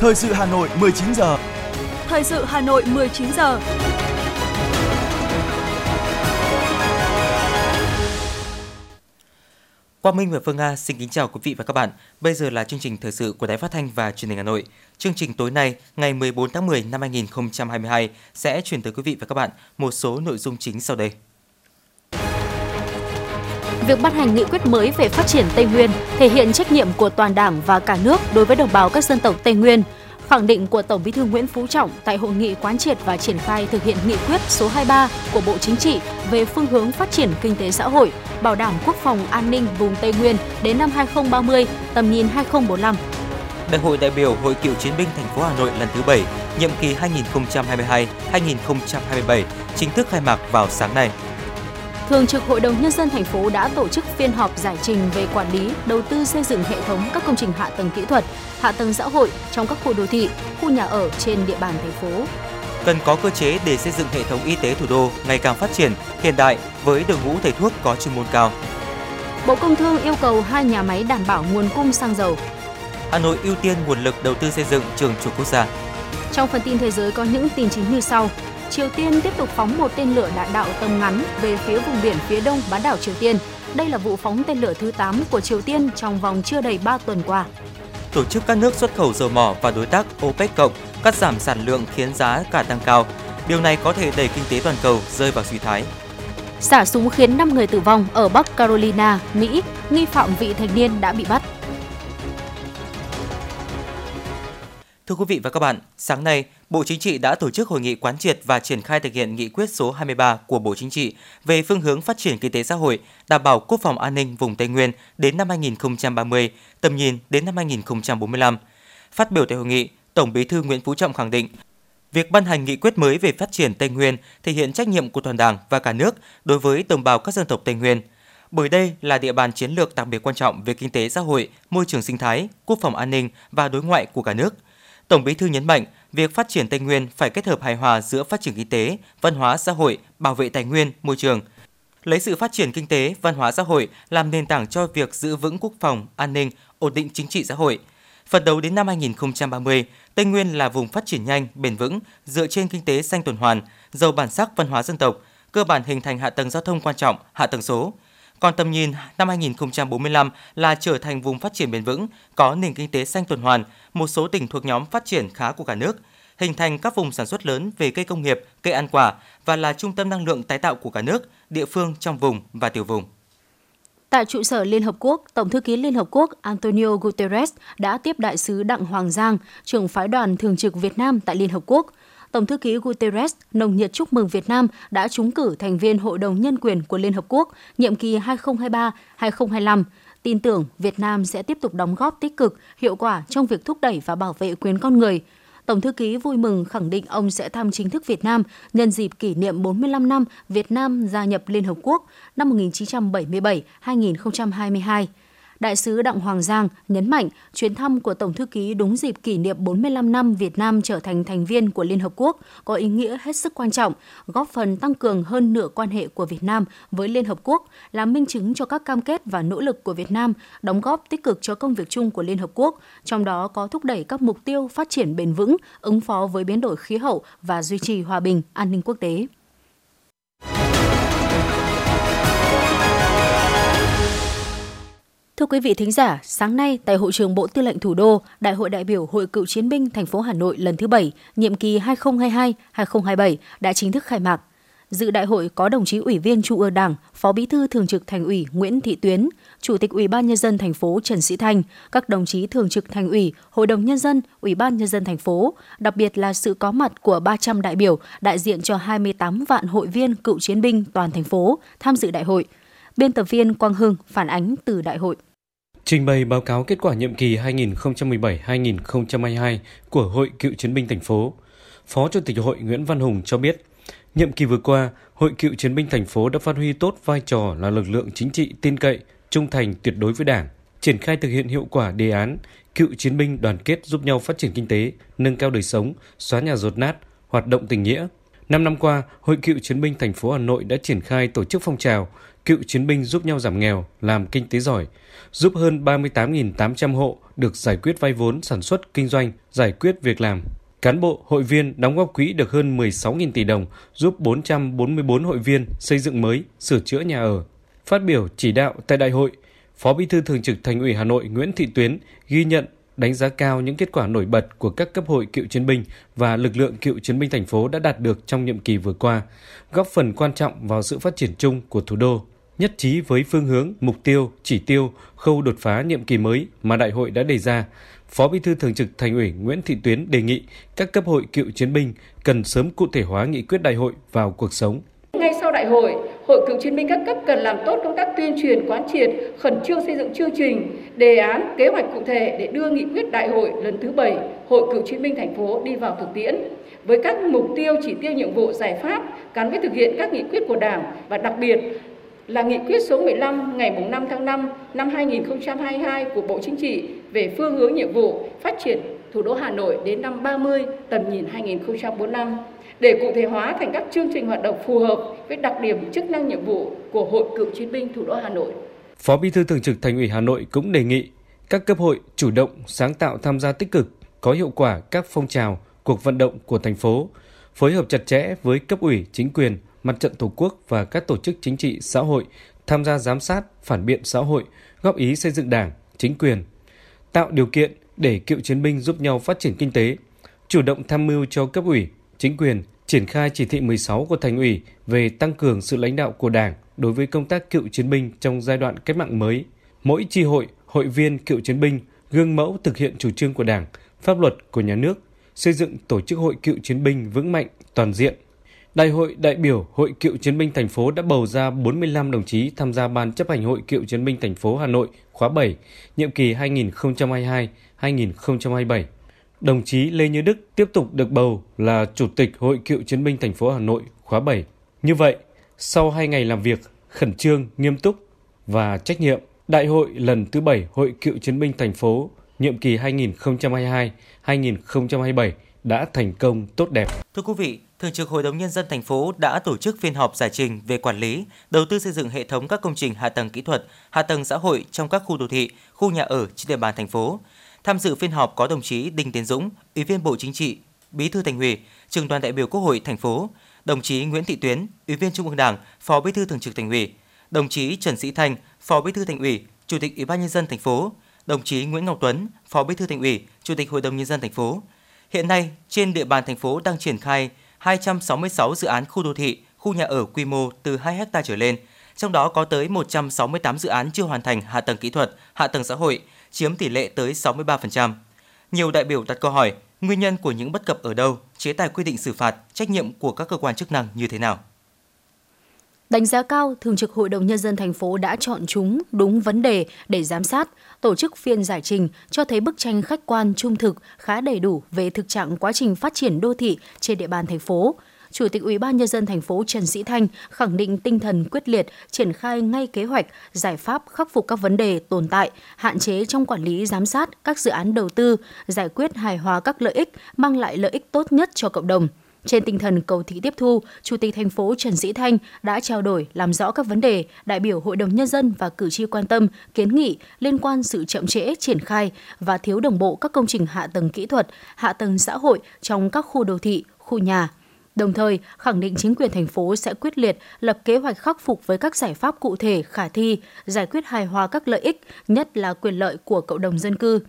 Thời sự Hà Nội 19 giờ. Thời sự Hà Nội 19 giờ. Quang Minh và Phương Nga xin kính chào quý vị và các bạn. Bây giờ là chương trình thời sự của Đài Phát thanh và Truyền hình Hà Nội. Chương trình tối nay, ngày 14 tháng 10 năm 2022 sẽ chuyển tới quý vị và các bạn một số nội dung chính sau đây. Việc ban hành nghị quyết mới về phát triển Tây Nguyên thể hiện trách nhiệm của toàn Đảng và cả nước đối với đồng bào các dân tộc Tây Nguyên. Khẳng định của Tổng Bí thư Nguyễn Phú Trọng tại hội nghị quán triệt và triển khai thực hiện nghị quyết số 23 của Bộ Chính trị về phương hướng phát triển kinh tế xã hội, bảo đảm quốc phòng an ninh vùng Tây Nguyên đến năm 2030, tầm nhìn 2045. Đại hội đại biểu Hội Cựu chiến binh thành phố Hà Nội lần thứ 7, nhiệm kỳ 2022-2027 chính thức khai mạc vào sáng nay. Thường trực Hội đồng Nhân dân thành phố đã tổ chức phiên họp giải trình về quản lý, đầu tư xây dựng hệ thống các công trình hạ tầng kỹ thuật, hạ tầng xã hội trong các khu đô thị, khu nhà ở trên địa bàn thành phố. Cần có cơ chế để xây dựng hệ thống y tế thủ đô ngày càng phát triển, hiện đại với đội ngũ thầy thuốc có chuyên môn cao. Bộ Công Thương yêu cầu hai nhà máy đảm bảo nguồn cung xăng dầu. Hà Nội ưu tiên nguồn lực đầu tư xây dựng trường chủ quốc gia. Trong phần tin thế giới có những tin chính như sau. Triều Tiên tiếp tục phóng một tên lửa đạn đạo tầm ngắn về phía vùng biển phía đông bán đảo Triều Tiên. Đây là vụ phóng tên lửa thứ 8 của Triều Tiên trong vòng chưa đầy 3 tuần qua. Tổ chức các nước xuất khẩu dầu mỏ và đối tác OPEC cộng cắt giảm sản lượng khiến giá cả tăng cao. Điều này có thể đẩy kinh tế toàn cầu rơi vào suy thoái. Xả súng khiến 5 người tử vong ở Bắc Carolina, Mỹ, nghi phạm vị thành niên đã bị bắt. Thưa quý vị và các bạn, sáng nay, Bộ Chính trị đã tổ chức hội nghị quán triệt và triển khai thực hiện nghị quyết số 23 của Bộ Chính trị về phương hướng phát triển kinh tế xã hội, đảm bảo quốc phòng an ninh vùng Tây Nguyên đến năm 2030, tầm nhìn đến năm 2045. Phát biểu tại hội nghị, Tổng Bí thư Nguyễn Phú Trọng khẳng định, việc ban hành nghị quyết mới về phát triển Tây Nguyên thể hiện trách nhiệm của toàn Đảng và cả nước đối với đồng bào các dân tộc Tây Nguyên. Bởi đây là địa bàn chiến lược đặc biệt quan trọng về kinh tế xã hội, môi trường sinh thái, quốc phòng an ninh và đối ngoại của cả nước – Tổng Bí thư nhấn mạnh, việc phát triển Tây Nguyên phải kết hợp hài hòa giữa phát triển kinh tế, văn hóa xã hội, bảo vệ tài nguyên, môi trường. Lấy sự phát triển kinh tế, văn hóa xã hội làm nền tảng cho việc giữ vững quốc phòng, an ninh, ổn định chính trị xã hội. Phần đầu đến năm 2030, Tây Nguyên là vùng phát triển nhanh, bền vững, dựa trên kinh tế xanh tuần hoàn, giàu bản sắc văn hóa dân tộc, cơ bản hình thành hạ tầng giao thông quan trọng, hạ tầng số, còn tầm nhìn năm 2045 là trở thành vùng phát triển bền vững, có nền kinh tế xanh tuần hoàn, một số tỉnh thuộc nhóm phát triển khá của cả nước, hình thành các vùng sản xuất lớn về cây công nghiệp, cây ăn quả và là trung tâm năng lượng tái tạo của cả nước, địa phương trong vùng và tiểu vùng. Tại trụ sở Liên Hợp Quốc, Tổng thư ký Liên Hợp Quốc Antonio Guterres đã tiếp đại sứ Đặng Hoàng Giang, trưởng phái đoàn thường trực Việt Nam tại Liên Hợp Quốc – Tổng thư ký Guterres nồng nhiệt chúc mừng Việt Nam đã trúng cử thành viên Hội đồng Nhân quyền của Liên Hợp Quốc nhiệm kỳ 2023-2025 tin tưởng Việt Nam sẽ tiếp tục đóng góp tích cực, hiệu quả trong việc thúc đẩy và bảo vệ quyền con người. Tổng thư ký vui mừng khẳng định ông sẽ thăm chính thức Việt Nam nhân dịp kỷ niệm 45 năm Việt Nam gia nhập Liên Hợp Quốc năm 1977-2022. Đại sứ Đặng Hoàng Giang nhấn mạnh chuyến thăm của Tổng thư ký đúng dịp kỷ niệm 45 năm Việt Nam trở thành thành viên của Liên Hợp Quốc có ý nghĩa hết sức quan trọng, góp phần tăng cường hơn nửa quan hệ của Việt Nam với Liên Hợp Quốc, là minh chứng cho các cam kết và nỗ lực của Việt Nam đóng góp tích cực cho công việc chung của Liên Hợp Quốc, trong đó có thúc đẩy các mục tiêu phát triển bền vững, ứng phó với biến đổi khí hậu và duy trì hòa bình, an ninh quốc tế. Thưa quý vị thính giả, sáng nay tại hội trường Bộ Tư lệnh Thủ đô, Đại hội đại biểu Hội Cựu chiến binh thành phố Hà Nội lần thứ 7, nhiệm kỳ 2022-2027 đã chính thức khai mạc. Dự đại hội có đồng chí Ủy viên Trung ương Đảng, Phó Bí thư Thường trực Thành ủy Nguyễn Thị Tuyến, Chủ tịch Ủy ban nhân dân thành phố Trần Sĩ Thanh, các đồng chí Thường trực Thành ủy, Hội đồng nhân dân, Ủy ban nhân dân thành phố, đặc biệt là sự có mặt của 300 đại biểu đại diện cho 28 vạn hội viên cựu chiến binh toàn thành phố tham dự đại hội. Biên tập viên Quang Hưng phản ánh từ đại hội. Trình bày báo cáo kết quả nhiệm kỳ 2017-2022 của Hội Cựu Chiến binh thành phố, Phó Chủ tịch Hội Nguyễn Văn Hùng cho biết, nhiệm kỳ vừa qua, Hội Cựu Chiến binh thành phố đã phát huy tốt vai trò là lực lượng chính trị tin cậy, trung thành tuyệt đối với Đảng, triển khai thực hiện hiệu quả đề án cựu chiến binh đoàn kết giúp nhau phát triển kinh tế, nâng cao đời sống, xóa nhà rột nát, hoạt động tình nghĩa. Năm năm qua, Hội Cựu Chiến binh thành phố Hà Nội đã triển khai tổ chức phong trào cựu chiến binh giúp nhau giảm nghèo, làm kinh tế giỏi, giúp hơn 38.800 hộ được giải quyết vay vốn sản xuất kinh doanh, giải quyết việc làm. Cán bộ, hội viên đóng góp quỹ được hơn 16.000 tỷ đồng, giúp 444 hội viên xây dựng mới, sửa chữa nhà ở. Phát biểu chỉ đạo tại đại hội, Phó Bí thư Thường trực Thành ủy Hà Nội Nguyễn Thị Tuyến ghi nhận đánh giá cao những kết quả nổi bật của các cấp hội cựu chiến binh và lực lượng cựu chiến binh thành phố đã đạt được trong nhiệm kỳ vừa qua, góp phần quan trọng vào sự phát triển chung của thủ đô. Nhất trí với phương hướng, mục tiêu, chỉ tiêu, khâu đột phá nhiệm kỳ mới mà đại hội đã đề ra, Phó Bí thư Thường trực Thành ủy Nguyễn Thị Tuyến đề nghị các cấp hội cựu chiến binh cần sớm cụ thể hóa nghị quyết đại hội vào cuộc sống. Ngay sau đại hội, Hội cựu chiến binh các cấp cần làm tốt công tác tuyên truyền quán triệt, khẩn trương xây dựng chương trình, đề án, kế hoạch cụ thể để đưa nghị quyết đại hội lần thứ 7 Hội cựu chiến binh thành phố đi vào thực tiễn với các mục tiêu, chỉ tiêu, nhiệm vụ, giải pháp gắn với thực hiện các nghị quyết của Đảng và đặc biệt là nghị quyết số 15 ngày 5 tháng 5 năm 2022 của Bộ Chính trị về phương hướng nhiệm vụ phát triển thủ đô Hà Nội đến năm 30 tầm nhìn 2045 để cụ thể hóa thành các chương trình hoạt động phù hợp với đặc điểm chức năng nhiệm vụ của Hội Cựu chiến binh thủ đô Hà Nội. Phó Bí thư Thường trực Thành ủy Hà Nội cũng đề nghị các cấp hội chủ động sáng tạo tham gia tích cực, có hiệu quả các phong trào, cuộc vận động của thành phố, phối hợp chặt chẽ với cấp ủy, chính quyền, mặt trận Tổ quốc và các tổ chức chính trị xã hội tham gia giám sát, phản biện xã hội, góp ý xây dựng Đảng, chính quyền, tạo điều kiện để cựu chiến binh giúp nhau phát triển kinh tế, chủ động tham mưu cho cấp ủy, chính quyền triển khai chỉ thị 16 của Thành ủy về tăng cường sự lãnh đạo của Đảng đối với công tác cựu chiến binh trong giai đoạn cách mạng mới. Mỗi tri hội, hội viên cựu chiến binh gương mẫu thực hiện chủ trương của Đảng, pháp luật của nhà nước, xây dựng tổ chức hội cựu chiến binh vững mạnh, toàn diện. Đại hội đại biểu Hội Cựu chiến binh thành phố đã bầu ra 45 đồng chí tham gia ban chấp hành Hội Cựu chiến binh thành phố Hà Nội khóa 7, nhiệm kỳ 2022-2027. Đồng chí Lê Như Đức tiếp tục được bầu là Chủ tịch Hội Cựu chiến binh thành phố Hà Nội khóa 7. Như vậy, sau 2 ngày làm việc khẩn trương, nghiêm túc và trách nhiệm, Đại hội lần thứ 7 Hội Cựu chiến binh thành phố nhiệm kỳ 2022-2027 đã thành công tốt đẹp. Thưa quý vị, Thường trực Hội đồng Nhân dân thành phố đã tổ chức phiên họp giải trình về quản lý, đầu tư xây dựng hệ thống các công trình hạ tầng kỹ thuật, hạ tầng xã hội trong các khu đô thị, khu nhà ở trên địa bàn thành phố. Tham dự phiên họp có đồng chí Đinh Tiến Dũng, Ủy viên Bộ Chính trị, Bí thư Thành ủy, Trường đoàn đại biểu Quốc hội thành phố, đồng chí Nguyễn Thị Tuyến, Ủy viên Trung ương Đảng, Phó Bí thư Thường trực Thành ủy, đồng chí Trần Sĩ Thanh, Phó Bí thư Thành ủy, Chủ tịch Ủy ban nhân dân thành phố, đồng chí Nguyễn Ngọc Tuấn, Phó Bí thư Thành ủy, Chủ tịch Hội đồng nhân dân thành phố. Hiện nay, trên địa bàn thành phố đang triển khai 266 dự án khu đô thị, khu nhà ở quy mô từ 2 ha trở lên, trong đó có tới 168 dự án chưa hoàn thành hạ tầng kỹ thuật, hạ tầng xã hội, chiếm tỷ lệ tới 63%. Nhiều đại biểu đặt câu hỏi, nguyên nhân của những bất cập ở đâu, chế tài quy định xử phạt, trách nhiệm của các cơ quan chức năng như thế nào? Đánh giá cao, Thường trực Hội đồng Nhân dân thành phố đã chọn chúng đúng vấn đề để giám sát, tổ chức phiên giải trình cho thấy bức tranh khách quan trung thực khá đầy đủ về thực trạng quá trình phát triển đô thị trên địa bàn thành phố. Chủ tịch Ủy ban nhân dân thành phố Trần Sĩ Thanh khẳng định tinh thần quyết liệt triển khai ngay kế hoạch, giải pháp khắc phục các vấn đề tồn tại, hạn chế trong quản lý giám sát các dự án đầu tư, giải quyết hài hòa các lợi ích mang lại lợi ích tốt nhất cho cộng đồng. Trên tinh thần cầu thị tiếp thu, Chủ tịch thành phố Trần Sĩ Thanh đã trao đổi làm rõ các vấn đề đại biểu Hội đồng Nhân dân và cử tri quan tâm, kiến nghị liên quan sự chậm trễ triển khai và thiếu đồng bộ các công trình hạ tầng kỹ thuật, hạ tầng xã hội trong các khu đô thị, khu nhà, Đồng thời, khẳng định chính quyền thành phố sẽ quyết liệt lập kế hoạch khắc phục với các giải pháp cụ thể khả thi, giải quyết hài hòa các lợi ích, nhất là quyền lợi của cộng đồng dân cư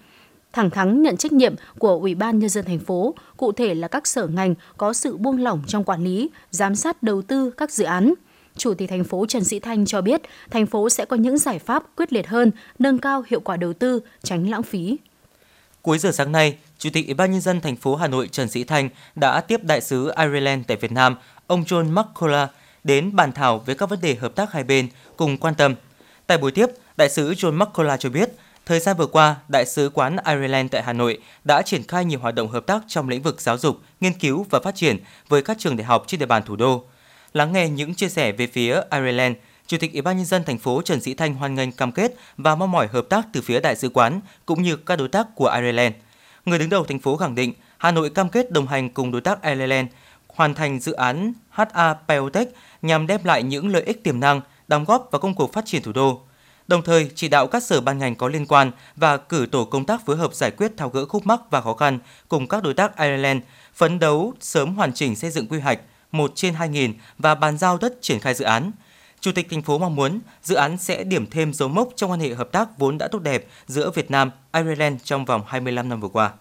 thẳng thắn nhận trách nhiệm của Ủy ban nhân dân thành phố, cụ thể là các sở ngành có sự buông lỏng trong quản lý, giám sát đầu tư các dự án. Chủ tịch thành phố Trần Sĩ Thanh cho biết, thành phố sẽ có những giải pháp quyết liệt hơn, nâng cao hiệu quả đầu tư, tránh lãng phí. Cuối giờ sáng nay, Chủ tịch Ủy ban nhân dân thành phố Hà Nội Trần Sĩ Thanh đã tiếp đại sứ Ireland tại Việt Nam, ông John McCullough đến bàn thảo về các vấn đề hợp tác hai bên cùng quan tâm. Tại buổi tiếp, đại sứ John McCullough cho biết, Thời gian vừa qua, Đại sứ quán Ireland tại Hà Nội đã triển khai nhiều hoạt động hợp tác trong lĩnh vực giáo dục, nghiên cứu và phát triển với các trường đại học trên địa bàn thủ đô. Lắng nghe những chia sẻ về phía Ireland, Chủ tịch Ủy ban nhân dân thành phố Trần Sĩ Thanh hoan nghênh cam kết và mong mỏi hợp tác từ phía đại sứ quán cũng như các đối tác của Ireland. Người đứng đầu thành phố khẳng định Hà Nội cam kết đồng hành cùng đối tác Ireland hoàn thành dự án HA Biotech nhằm đem lại những lợi ích tiềm năng đóng góp vào công cuộc phát triển thủ đô. Đồng thời chỉ đạo các sở ban ngành có liên quan và cử tổ công tác phối hợp giải quyết tháo gỡ khúc mắc và khó khăn cùng các đối tác Ireland, phấn đấu sớm hoàn chỉnh xây dựng quy hoạch 1 trên 2.000 và bàn giao đất triển khai dự án. Chủ tịch thành phố mong muốn dự án sẽ điểm thêm dấu mốc trong quan hệ hợp tác vốn đã tốt đẹp giữa Việt Nam, Ireland trong vòng 25 năm vừa qua.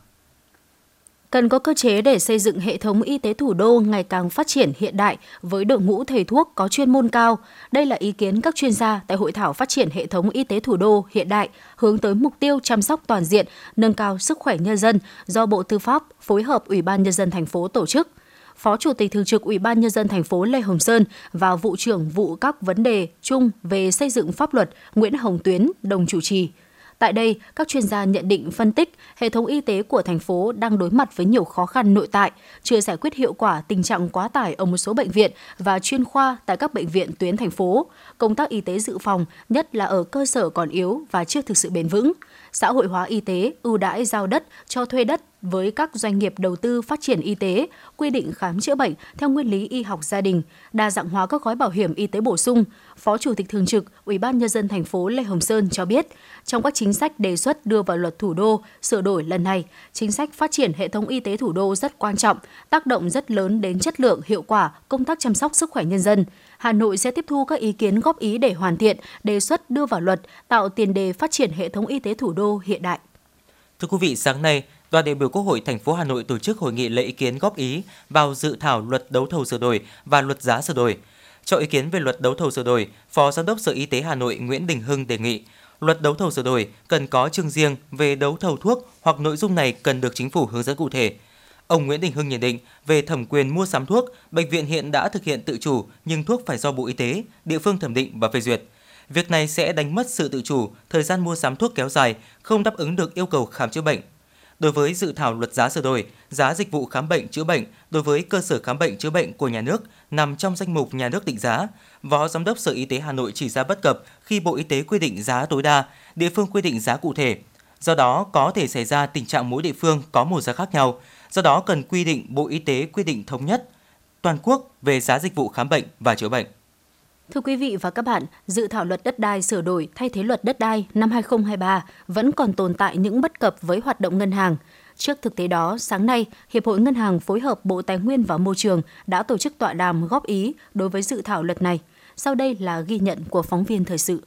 Cần có cơ chế để xây dựng hệ thống y tế thủ đô ngày càng phát triển hiện đại với đội ngũ thầy thuốc có chuyên môn cao. Đây là ý kiến các chuyên gia tại hội thảo phát triển hệ thống y tế thủ đô hiện đại hướng tới mục tiêu chăm sóc toàn diện, nâng cao sức khỏe nhân dân do Bộ Tư pháp phối hợp Ủy ban nhân dân thành phố tổ chức. Phó Chủ tịch Thường trực Ủy ban Nhân dân thành phố Lê Hồng Sơn và Vụ trưởng Vụ các vấn đề chung về xây dựng pháp luật Nguyễn Hồng Tuyến đồng chủ trì. Tại đây, các chuyên gia nhận định phân tích hệ thống y tế của thành phố đang đối mặt với nhiều khó khăn nội tại, chưa giải quyết hiệu quả tình trạng quá tải ở một số bệnh viện và chuyên khoa tại các bệnh viện tuyến thành phố. Công tác y tế dự phòng, nhất là ở cơ sở còn yếu và chưa thực sự bền vững xã hội hóa y tế, ưu đãi giao đất, cho thuê đất với các doanh nghiệp đầu tư phát triển y tế, quy định khám chữa bệnh theo nguyên lý y học gia đình, đa dạng hóa các gói bảo hiểm y tế bổ sung. Phó Chủ tịch thường trực Ủy ban nhân dân thành phố Lê Hồng Sơn cho biết, trong các chính sách đề xuất đưa vào luật thủ đô sửa đổi lần này, chính sách phát triển hệ thống y tế thủ đô rất quan trọng, tác động rất lớn đến chất lượng, hiệu quả công tác chăm sóc sức khỏe nhân dân. Hà Nội sẽ tiếp thu các ý kiến góp ý để hoàn thiện, đề xuất đưa vào luật, tạo tiền đề phát triển hệ thống y tế thủ đô hiện đại. Thưa quý vị, sáng nay, đoàn đại biểu Quốc hội thành phố Hà Nội tổ chức hội nghị lấy ý kiến góp ý vào dự thảo luật đấu thầu sửa đổi và luật giá sửa đổi. Cho ý kiến về luật đấu thầu sửa đổi, Phó Giám đốc Sở Y tế Hà Nội Nguyễn Đình Hưng đề nghị luật đấu thầu sửa đổi cần có chương riêng về đấu thầu thuốc hoặc nội dung này cần được chính phủ hướng dẫn cụ thể. Ông Nguyễn Đình Hưng nhận định về thẩm quyền mua sắm thuốc, bệnh viện hiện đã thực hiện tự chủ nhưng thuốc phải do Bộ Y tế, địa phương thẩm định và phê duyệt. Việc này sẽ đánh mất sự tự chủ, thời gian mua sắm thuốc kéo dài, không đáp ứng được yêu cầu khám chữa bệnh. Đối với dự thảo luật giá sửa đổi, giá dịch vụ khám bệnh chữa bệnh đối với cơ sở khám bệnh chữa bệnh của nhà nước nằm trong danh mục nhà nước định giá. Phó Giám đốc Sở Y tế Hà Nội chỉ ra bất cập khi Bộ Y tế quy định giá tối đa, địa phương quy định giá cụ thể. Do đó, có thể xảy ra tình trạng mỗi địa phương có một giá khác nhau, Do đó cần quy định Bộ Y tế quy định thống nhất toàn quốc về giá dịch vụ khám bệnh và chữa bệnh. Thưa quý vị và các bạn, dự thảo luật đất đai sửa đổi thay thế luật đất đai năm 2023 vẫn còn tồn tại những bất cập với hoạt động ngân hàng. Trước thực tế đó, sáng nay, Hiệp hội Ngân hàng phối hợp Bộ Tài nguyên và Môi trường đã tổ chức tọa đàm góp ý đối với dự thảo luật này. Sau đây là ghi nhận của phóng viên thời sự.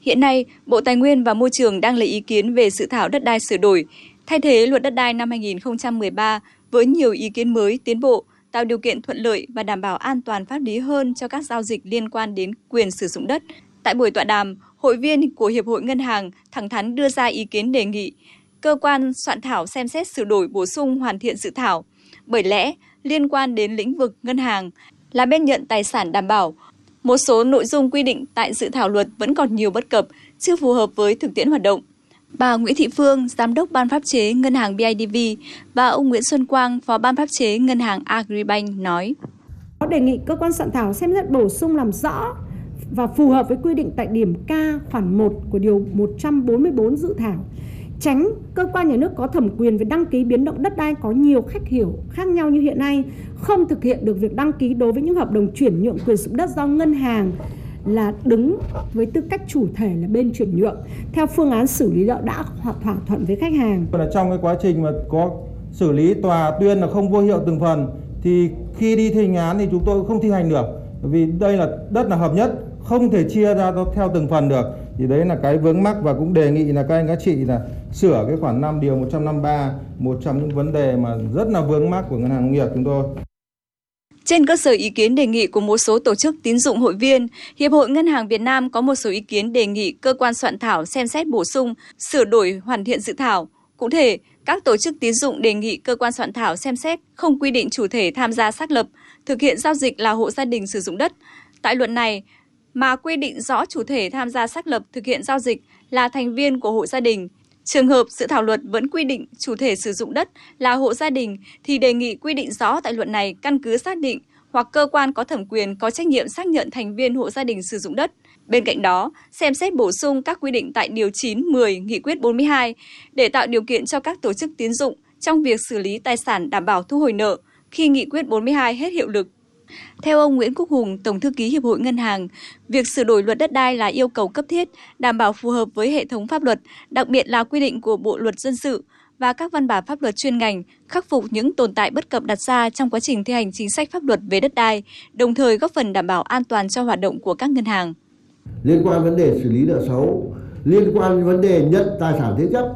Hiện nay, Bộ Tài nguyên và Môi trường đang lấy ý kiến về dự thảo đất đai sửa đổi Thay thế luật đất đai năm 2013 với nhiều ý kiến mới tiến bộ, tạo điều kiện thuận lợi và đảm bảo an toàn pháp lý hơn cho các giao dịch liên quan đến quyền sử dụng đất. Tại buổi tọa đàm, hội viên của Hiệp hội Ngân hàng thẳng thắn đưa ra ý kiến đề nghị cơ quan soạn thảo xem xét sửa đổi bổ sung hoàn thiện dự thảo. Bởi lẽ, liên quan đến lĩnh vực ngân hàng là bên nhận tài sản đảm bảo, một số nội dung quy định tại dự thảo luật vẫn còn nhiều bất cập, chưa phù hợp với thực tiễn hoạt động. Bà Nguyễn Thị Phương, Giám đốc Ban pháp chế Ngân hàng BIDV và ông Nguyễn Xuân Quang, Phó Ban pháp chế Ngân hàng Agribank nói. Có đề nghị cơ quan soạn thảo xem xét bổ sung làm rõ và phù hợp với quy định tại điểm K khoản 1 của điều 144 dự thảo tránh cơ quan nhà nước có thẩm quyền về đăng ký biến động đất đai có nhiều khách hiểu khác nhau như hiện nay không thực hiện được việc đăng ký đối với những hợp đồng chuyển nhượng quyền sử dụng đất do ngân hàng là đứng với tư cách chủ thể là bên chuyển nhượng theo phương án xử lý nợ đã thỏa thuận với khách hàng. Là trong cái quá trình mà có xử lý tòa tuyên là không vô hiệu từng phần, thì khi đi thi hành án thì chúng tôi không thi hành được vì đây là đất là hợp nhất, không thể chia ra theo từng phần được thì đấy là cái vướng mắc và cũng đề nghị là các anh, các chị là sửa cái khoản 5 điều 153 một trong những vấn đề mà rất là vướng mắc của ngân hàng nông nghiệp chúng tôi. Trên cơ sở ý kiến đề nghị của một số tổ chức tín dụng hội viên, Hiệp hội Ngân hàng Việt Nam có một số ý kiến đề nghị cơ quan soạn thảo xem xét bổ sung, sửa đổi hoàn thiện dự thảo. Cụ thể, các tổ chức tín dụng đề nghị cơ quan soạn thảo xem xét không quy định chủ thể tham gia xác lập, thực hiện giao dịch là hộ gia đình sử dụng đất. Tại luật này, mà quy định rõ chủ thể tham gia xác lập thực hiện giao dịch là thành viên của hộ gia đình, Trường hợp dự thảo luật vẫn quy định chủ thể sử dụng đất là hộ gia đình thì đề nghị quy định rõ tại luật này căn cứ xác định hoặc cơ quan có thẩm quyền có trách nhiệm xác nhận thành viên hộ gia đình sử dụng đất. Bên cạnh đó, xem xét bổ sung các quy định tại Điều 9, 10 Nghị quyết 42 để tạo điều kiện cho các tổ chức tín dụng trong việc xử lý tài sản đảm bảo thu hồi nợ khi Nghị quyết 42 hết hiệu lực. Theo ông Nguyễn Quốc Hùng, Tổng thư ký Hiệp hội Ngân hàng, việc sửa đổi luật đất đai là yêu cầu cấp thiết, đảm bảo phù hợp với hệ thống pháp luật, đặc biệt là quy định của Bộ luật dân sự và các văn bản pháp luật chuyên ngành, khắc phục những tồn tại bất cập đặt ra trong quá trình thi hành chính sách pháp luật về đất đai, đồng thời góp phần đảm bảo an toàn cho hoạt động của các ngân hàng. Liên quan vấn đề xử lý nợ xấu, liên quan đến vấn đề nhận tài sản thế chấp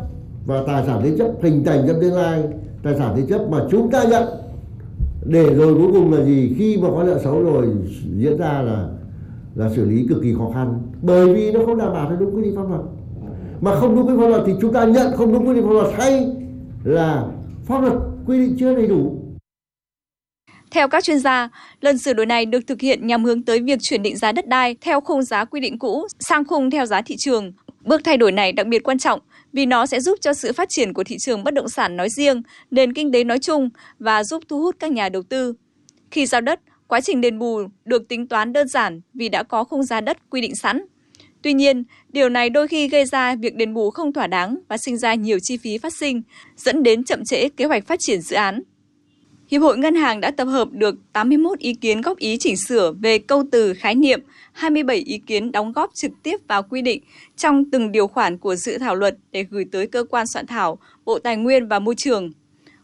và tài sản thế chấp hình thành trong tương lai, tài sản thế chấp mà chúng ta nhận để rồi cuối cùng là gì? Khi mà có nợ xấu rồi diễn ra là là xử lý cực kỳ khó khăn. Bởi vì nó không đảm bảo theo đúng quy định pháp luật. Mà không đúng quy định pháp luật thì chúng ta nhận không đúng quy định pháp luật hay là pháp luật quy định chưa đầy đủ. Theo các chuyên gia, lần sửa đổi này được thực hiện nhằm hướng tới việc chuyển định giá đất đai theo khung giá quy định cũ sang khung theo giá thị trường. Bước thay đổi này đặc biệt quan trọng vì nó sẽ giúp cho sự phát triển của thị trường bất động sản nói riêng, nền kinh tế nói chung và giúp thu hút các nhà đầu tư. Khi giao đất, quá trình đền bù được tính toán đơn giản vì đã có khung giá đất quy định sẵn. Tuy nhiên, điều này đôi khi gây ra việc đền bù không thỏa đáng và sinh ra nhiều chi phí phát sinh, dẫn đến chậm trễ kế hoạch phát triển dự án. Hiệp hội Ngân hàng đã tập hợp được 81 ý kiến góp ý chỉnh sửa về câu từ khái niệm, 27 ý kiến đóng góp trực tiếp vào quy định trong từng điều khoản của dự thảo luật để gửi tới cơ quan soạn thảo, Bộ Tài nguyên và Môi trường.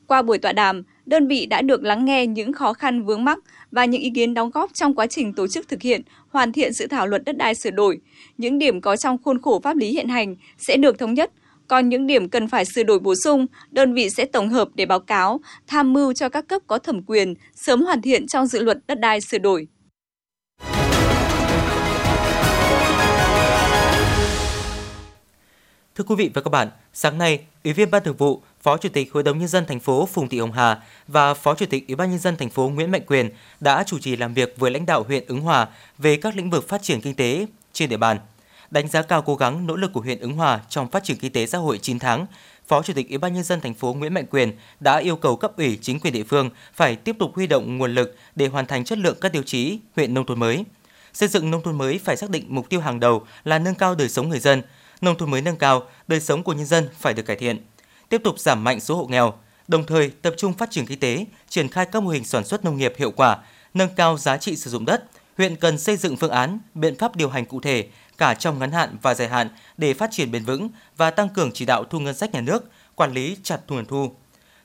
Qua buổi tọa đàm, đơn vị đã được lắng nghe những khó khăn vướng mắc và những ý kiến đóng góp trong quá trình tổ chức thực hiện, hoàn thiện dự thảo luật đất đai sửa đổi. Những điểm có trong khuôn khổ pháp lý hiện hành sẽ được thống nhất còn những điểm cần phải sửa đổi bổ sung, đơn vị sẽ tổng hợp để báo cáo, tham mưu cho các cấp có thẩm quyền sớm hoàn thiện trong dự luật đất đai sửa đổi. Thưa quý vị và các bạn, sáng nay, Ủy viên Ban Thường vụ, Phó Chủ tịch Hội đồng nhân dân thành phố Phùng Thị Hồng Hà và Phó Chủ tịch Ủy ban nhân dân thành phố Nguyễn Mạnh Quyền đã chủ trì làm việc với lãnh đạo huyện Ứng Hòa về các lĩnh vực phát triển kinh tế trên địa bàn đánh giá cao cố gắng nỗ lực của huyện Ứng Hòa trong phát triển kinh tế xã hội 9 tháng, Phó Chủ tịch Ủy ban nhân dân thành phố Nguyễn Mạnh Quyền đã yêu cầu cấp ủy chính quyền địa phương phải tiếp tục huy động nguồn lực để hoàn thành chất lượng các tiêu chí huyện nông thôn mới. Xây dựng nông thôn mới phải xác định mục tiêu hàng đầu là nâng cao đời sống người dân, nông thôn mới nâng cao, đời sống của nhân dân phải được cải thiện. Tiếp tục giảm mạnh số hộ nghèo, đồng thời tập trung phát triển kinh tế, triển khai các mô hình sản xuất nông nghiệp hiệu quả, nâng cao giá trị sử dụng đất, huyện cần xây dựng phương án, biện pháp điều hành cụ thể cả trong ngắn hạn và dài hạn để phát triển bền vững và tăng cường chỉ đạo thu ngân sách nhà nước, quản lý chặt nguồn thu.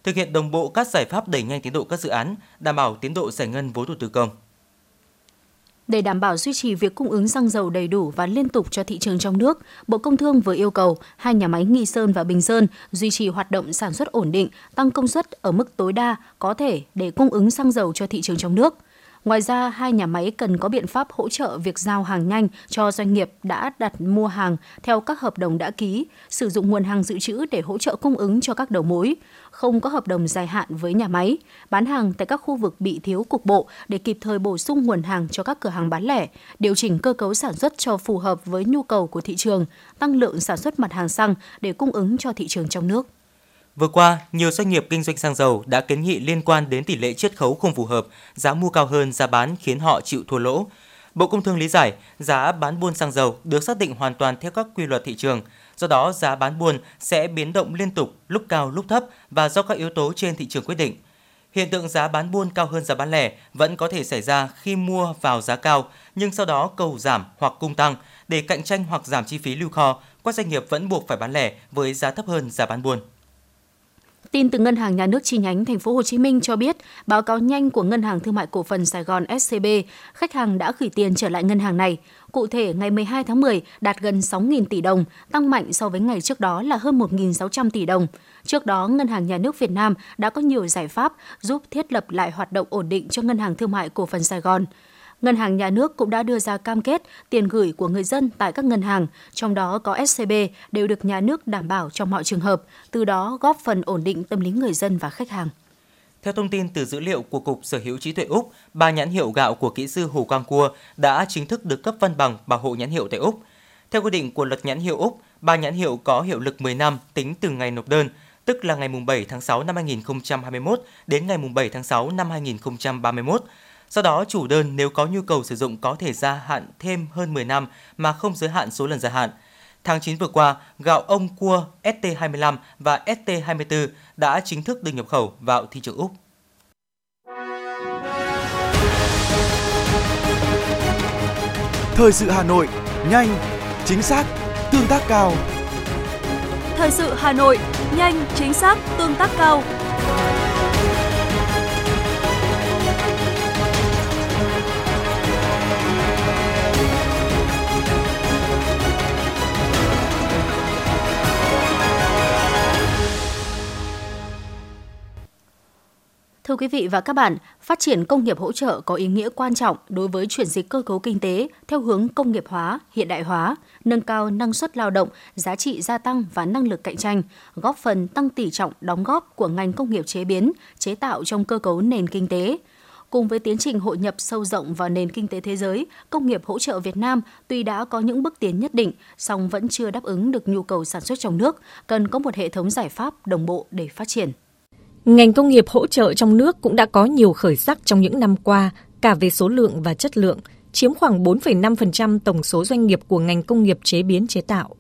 Thực hiện đồng bộ các giải pháp đẩy nhanh tiến độ các dự án, đảm bảo tiến độ giải ngân vốn đầu tư công. Để đảm bảo duy trì việc cung ứng xăng dầu đầy đủ và liên tục cho thị trường trong nước, Bộ Công Thương vừa yêu cầu hai nhà máy Nghi Sơn và Bình Sơn duy trì hoạt động sản xuất ổn định, tăng công suất ở mức tối đa có thể để cung ứng xăng dầu cho thị trường trong nước. Ngoài ra, hai nhà máy cần có biện pháp hỗ trợ việc giao hàng nhanh cho doanh nghiệp đã đặt mua hàng theo các hợp đồng đã ký, sử dụng nguồn hàng dự trữ để hỗ trợ cung ứng cho các đầu mối, không có hợp đồng dài hạn với nhà máy, bán hàng tại các khu vực bị thiếu cục bộ để kịp thời bổ sung nguồn hàng cho các cửa hàng bán lẻ, điều chỉnh cơ cấu sản xuất cho phù hợp với nhu cầu của thị trường, tăng lượng sản xuất mặt hàng xăng để cung ứng cho thị trường trong nước. Vừa qua, nhiều doanh nghiệp kinh doanh xăng dầu đã kiến nghị liên quan đến tỷ lệ chiết khấu không phù hợp, giá mua cao hơn giá bán khiến họ chịu thua lỗ. Bộ Công Thương lý giải, giá bán buôn xăng dầu được xác định hoàn toàn theo các quy luật thị trường, do đó giá bán buôn sẽ biến động liên tục, lúc cao lúc thấp và do các yếu tố trên thị trường quyết định. Hiện tượng giá bán buôn cao hơn giá bán lẻ vẫn có thể xảy ra khi mua vào giá cao, nhưng sau đó cầu giảm hoặc cung tăng để cạnh tranh hoặc giảm chi phí lưu kho, các doanh nghiệp vẫn buộc phải bán lẻ với giá thấp hơn giá bán buôn. Tin từ Ngân hàng Nhà nước chi nhánh Thành phố Hồ Chí Minh cho biết, báo cáo nhanh của Ngân hàng Thương mại Cổ phần Sài Gòn SCB, khách hàng đã gửi tiền trở lại ngân hàng này. Cụ thể, ngày 12 tháng 10 đạt gần 6.000 tỷ đồng, tăng mạnh so với ngày trước đó là hơn 1.600 tỷ đồng. Trước đó, Ngân hàng Nhà nước Việt Nam đã có nhiều giải pháp giúp thiết lập lại hoạt động ổn định cho Ngân hàng Thương mại Cổ phần Sài Gòn. Ngân hàng Nhà nước cũng đã đưa ra cam kết tiền gửi của người dân tại các ngân hàng, trong đó có SCB, đều được nhà nước đảm bảo trong mọi trường hợp, từ đó góp phần ổn định tâm lý người dân và khách hàng. Theo thông tin từ dữ liệu của Cục Sở hữu trí tuệ Úc, ba nhãn hiệu gạo của kỹ sư Hồ Quang Cua đã chính thức được cấp văn bằng bảo hộ nhãn hiệu tại Úc. Theo quy định của luật nhãn hiệu Úc, ba nhãn hiệu có hiệu lực 10 năm tính từ ngày nộp đơn, tức là ngày 7 tháng 6 năm 2021 đến ngày 7 tháng 6 năm 2031 sau đó, chủ đơn nếu có nhu cầu sử dụng có thể gia hạn thêm hơn 10 năm mà không giới hạn số lần gia hạn. Tháng 9 vừa qua, gạo ông cua ST25 và ST24 đã chính thức được nhập khẩu vào thị trường Úc. Thời sự Hà Nội, nhanh, chính xác, tương tác cao. Thời sự Hà Nội, nhanh, chính xác, tương tác cao. Thưa quý vị và các bạn, phát triển công nghiệp hỗ trợ có ý nghĩa quan trọng đối với chuyển dịch cơ cấu kinh tế theo hướng công nghiệp hóa, hiện đại hóa, nâng cao năng suất lao động, giá trị gia tăng và năng lực cạnh tranh, góp phần tăng tỷ trọng đóng góp của ngành công nghiệp chế biến, chế tạo trong cơ cấu nền kinh tế. Cùng với tiến trình hội nhập sâu rộng vào nền kinh tế thế giới, công nghiệp hỗ trợ Việt Nam tuy đã có những bước tiến nhất định, song vẫn chưa đáp ứng được nhu cầu sản xuất trong nước, cần có một hệ thống giải pháp đồng bộ để phát triển. Ngành công nghiệp hỗ trợ trong nước cũng đã có nhiều khởi sắc trong những năm qua, cả về số lượng và chất lượng, chiếm khoảng 4,5% tổng số doanh nghiệp của ngành công nghiệp chế biến chế tạo.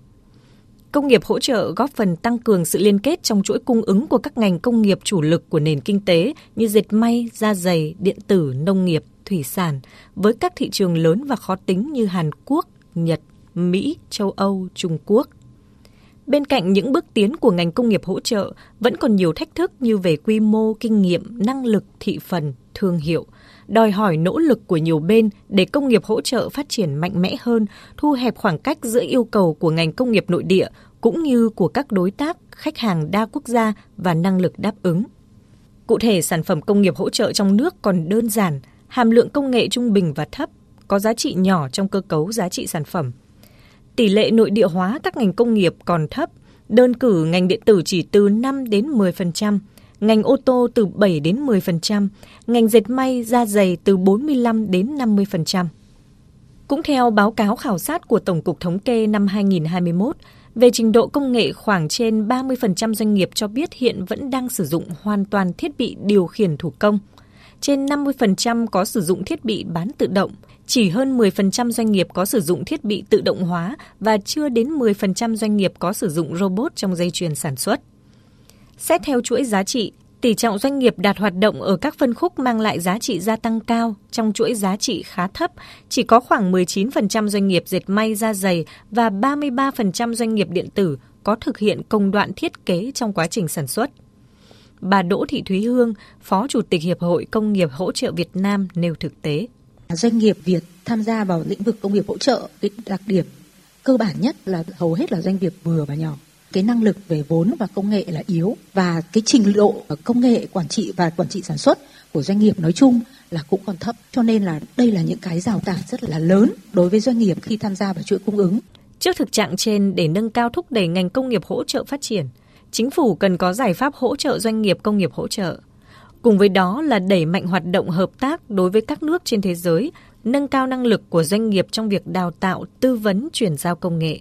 Công nghiệp hỗ trợ góp phần tăng cường sự liên kết trong chuỗi cung ứng của các ngành công nghiệp chủ lực của nền kinh tế như dệt may, da giày, điện tử, nông nghiệp, thủy sản với các thị trường lớn và khó tính như Hàn Quốc, Nhật, Mỹ, châu Âu, Trung Quốc. Bên cạnh những bước tiến của ngành công nghiệp hỗ trợ, vẫn còn nhiều thách thức như về quy mô, kinh nghiệm, năng lực, thị phần, thương hiệu, đòi hỏi nỗ lực của nhiều bên để công nghiệp hỗ trợ phát triển mạnh mẽ hơn, thu hẹp khoảng cách giữa yêu cầu của ngành công nghiệp nội địa cũng như của các đối tác, khách hàng đa quốc gia và năng lực đáp ứng. Cụ thể, sản phẩm công nghiệp hỗ trợ trong nước còn đơn giản, hàm lượng công nghệ trung bình và thấp, có giá trị nhỏ trong cơ cấu giá trị sản phẩm – tỷ lệ nội địa hóa các ngành công nghiệp còn thấp, đơn cử ngành điện tử chỉ từ 5 đến 10%, ngành ô tô từ 7 đến 10%, ngành dệt may da dày từ 45 đến 50%. Cũng theo báo cáo khảo sát của Tổng cục Thống kê năm 2021, về trình độ công nghệ khoảng trên 30% doanh nghiệp cho biết hiện vẫn đang sử dụng hoàn toàn thiết bị điều khiển thủ công. Trên 50% có sử dụng thiết bị bán tự động, chỉ hơn 10% doanh nghiệp có sử dụng thiết bị tự động hóa và chưa đến 10% doanh nghiệp có sử dụng robot trong dây chuyền sản xuất. Xét theo chuỗi giá trị, tỷ trọng doanh nghiệp đạt hoạt động ở các phân khúc mang lại giá trị gia tăng cao trong chuỗi giá trị khá thấp, chỉ có khoảng 19% doanh nghiệp dệt may da dày và 33% doanh nghiệp điện tử có thực hiện công đoạn thiết kế trong quá trình sản xuất. Bà Đỗ Thị Thúy Hương, Phó Chủ tịch Hiệp hội Công nghiệp Hỗ trợ Việt Nam nêu thực tế. Doanh nghiệp Việt tham gia vào lĩnh vực công nghiệp hỗ trợ cái đặc điểm cơ bản nhất là hầu hết là doanh nghiệp vừa và nhỏ. Cái năng lực về vốn và công nghệ là yếu và cái trình độ công nghệ quản trị và quản trị sản xuất của doanh nghiệp nói chung là cũng còn thấp. Cho nên là đây là những cái rào cản rất là lớn đối với doanh nghiệp khi tham gia vào chuỗi cung ứng. Trước thực trạng trên để nâng cao thúc đẩy ngành công nghiệp hỗ trợ phát triển, chính phủ cần có giải pháp hỗ trợ doanh nghiệp công nghiệp hỗ trợ Cùng với đó là đẩy mạnh hoạt động hợp tác đối với các nước trên thế giới, nâng cao năng lực của doanh nghiệp trong việc đào tạo, tư vấn, chuyển giao công nghệ.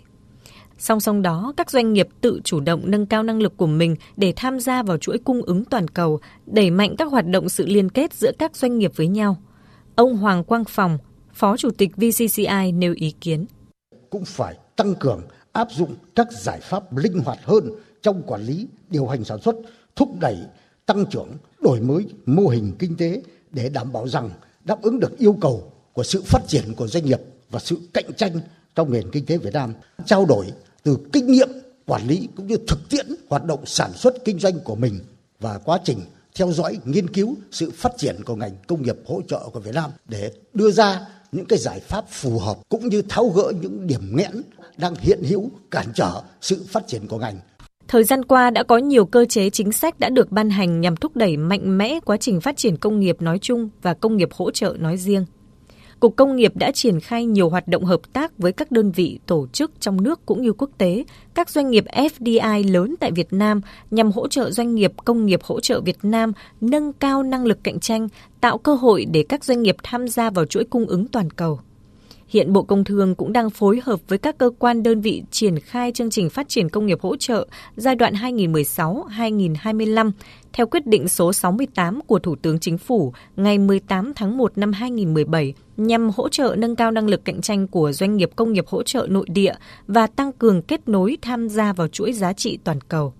Song song đó, các doanh nghiệp tự chủ động nâng cao năng lực của mình để tham gia vào chuỗi cung ứng toàn cầu, đẩy mạnh các hoạt động sự liên kết giữa các doanh nghiệp với nhau. Ông Hoàng Quang Phòng, Phó Chủ tịch VCCI nêu ý kiến. Cũng phải tăng cường áp dụng các giải pháp linh hoạt hơn trong quản lý, điều hành sản xuất, thúc đẩy tăng trưởng, đổi mới mô hình kinh tế để đảm bảo rằng đáp ứng được yêu cầu của sự phát triển của doanh nghiệp và sự cạnh tranh trong nền kinh tế Việt Nam, trao đổi từ kinh nghiệm quản lý cũng như thực tiễn hoạt động sản xuất kinh doanh của mình và quá trình theo dõi nghiên cứu sự phát triển của ngành công nghiệp hỗ trợ của Việt Nam để đưa ra những cái giải pháp phù hợp cũng như tháo gỡ những điểm nghẽn đang hiện hữu cản trở sự phát triển của ngành. Thời gian qua đã có nhiều cơ chế chính sách đã được ban hành nhằm thúc đẩy mạnh mẽ quá trình phát triển công nghiệp nói chung và công nghiệp hỗ trợ nói riêng. Cục Công nghiệp đã triển khai nhiều hoạt động hợp tác với các đơn vị tổ chức trong nước cũng như quốc tế, các doanh nghiệp FDI lớn tại Việt Nam nhằm hỗ trợ doanh nghiệp công nghiệp hỗ trợ Việt Nam nâng cao năng lực cạnh tranh, tạo cơ hội để các doanh nghiệp tham gia vào chuỗi cung ứng toàn cầu. Hiện Bộ Công Thương cũng đang phối hợp với các cơ quan đơn vị triển khai chương trình phát triển công nghiệp hỗ trợ giai đoạn 2016-2025 theo quyết định số 68 của Thủ tướng Chính phủ ngày 18 tháng 1 năm 2017 nhằm hỗ trợ nâng cao năng lực cạnh tranh của doanh nghiệp công nghiệp hỗ trợ nội địa và tăng cường kết nối tham gia vào chuỗi giá trị toàn cầu.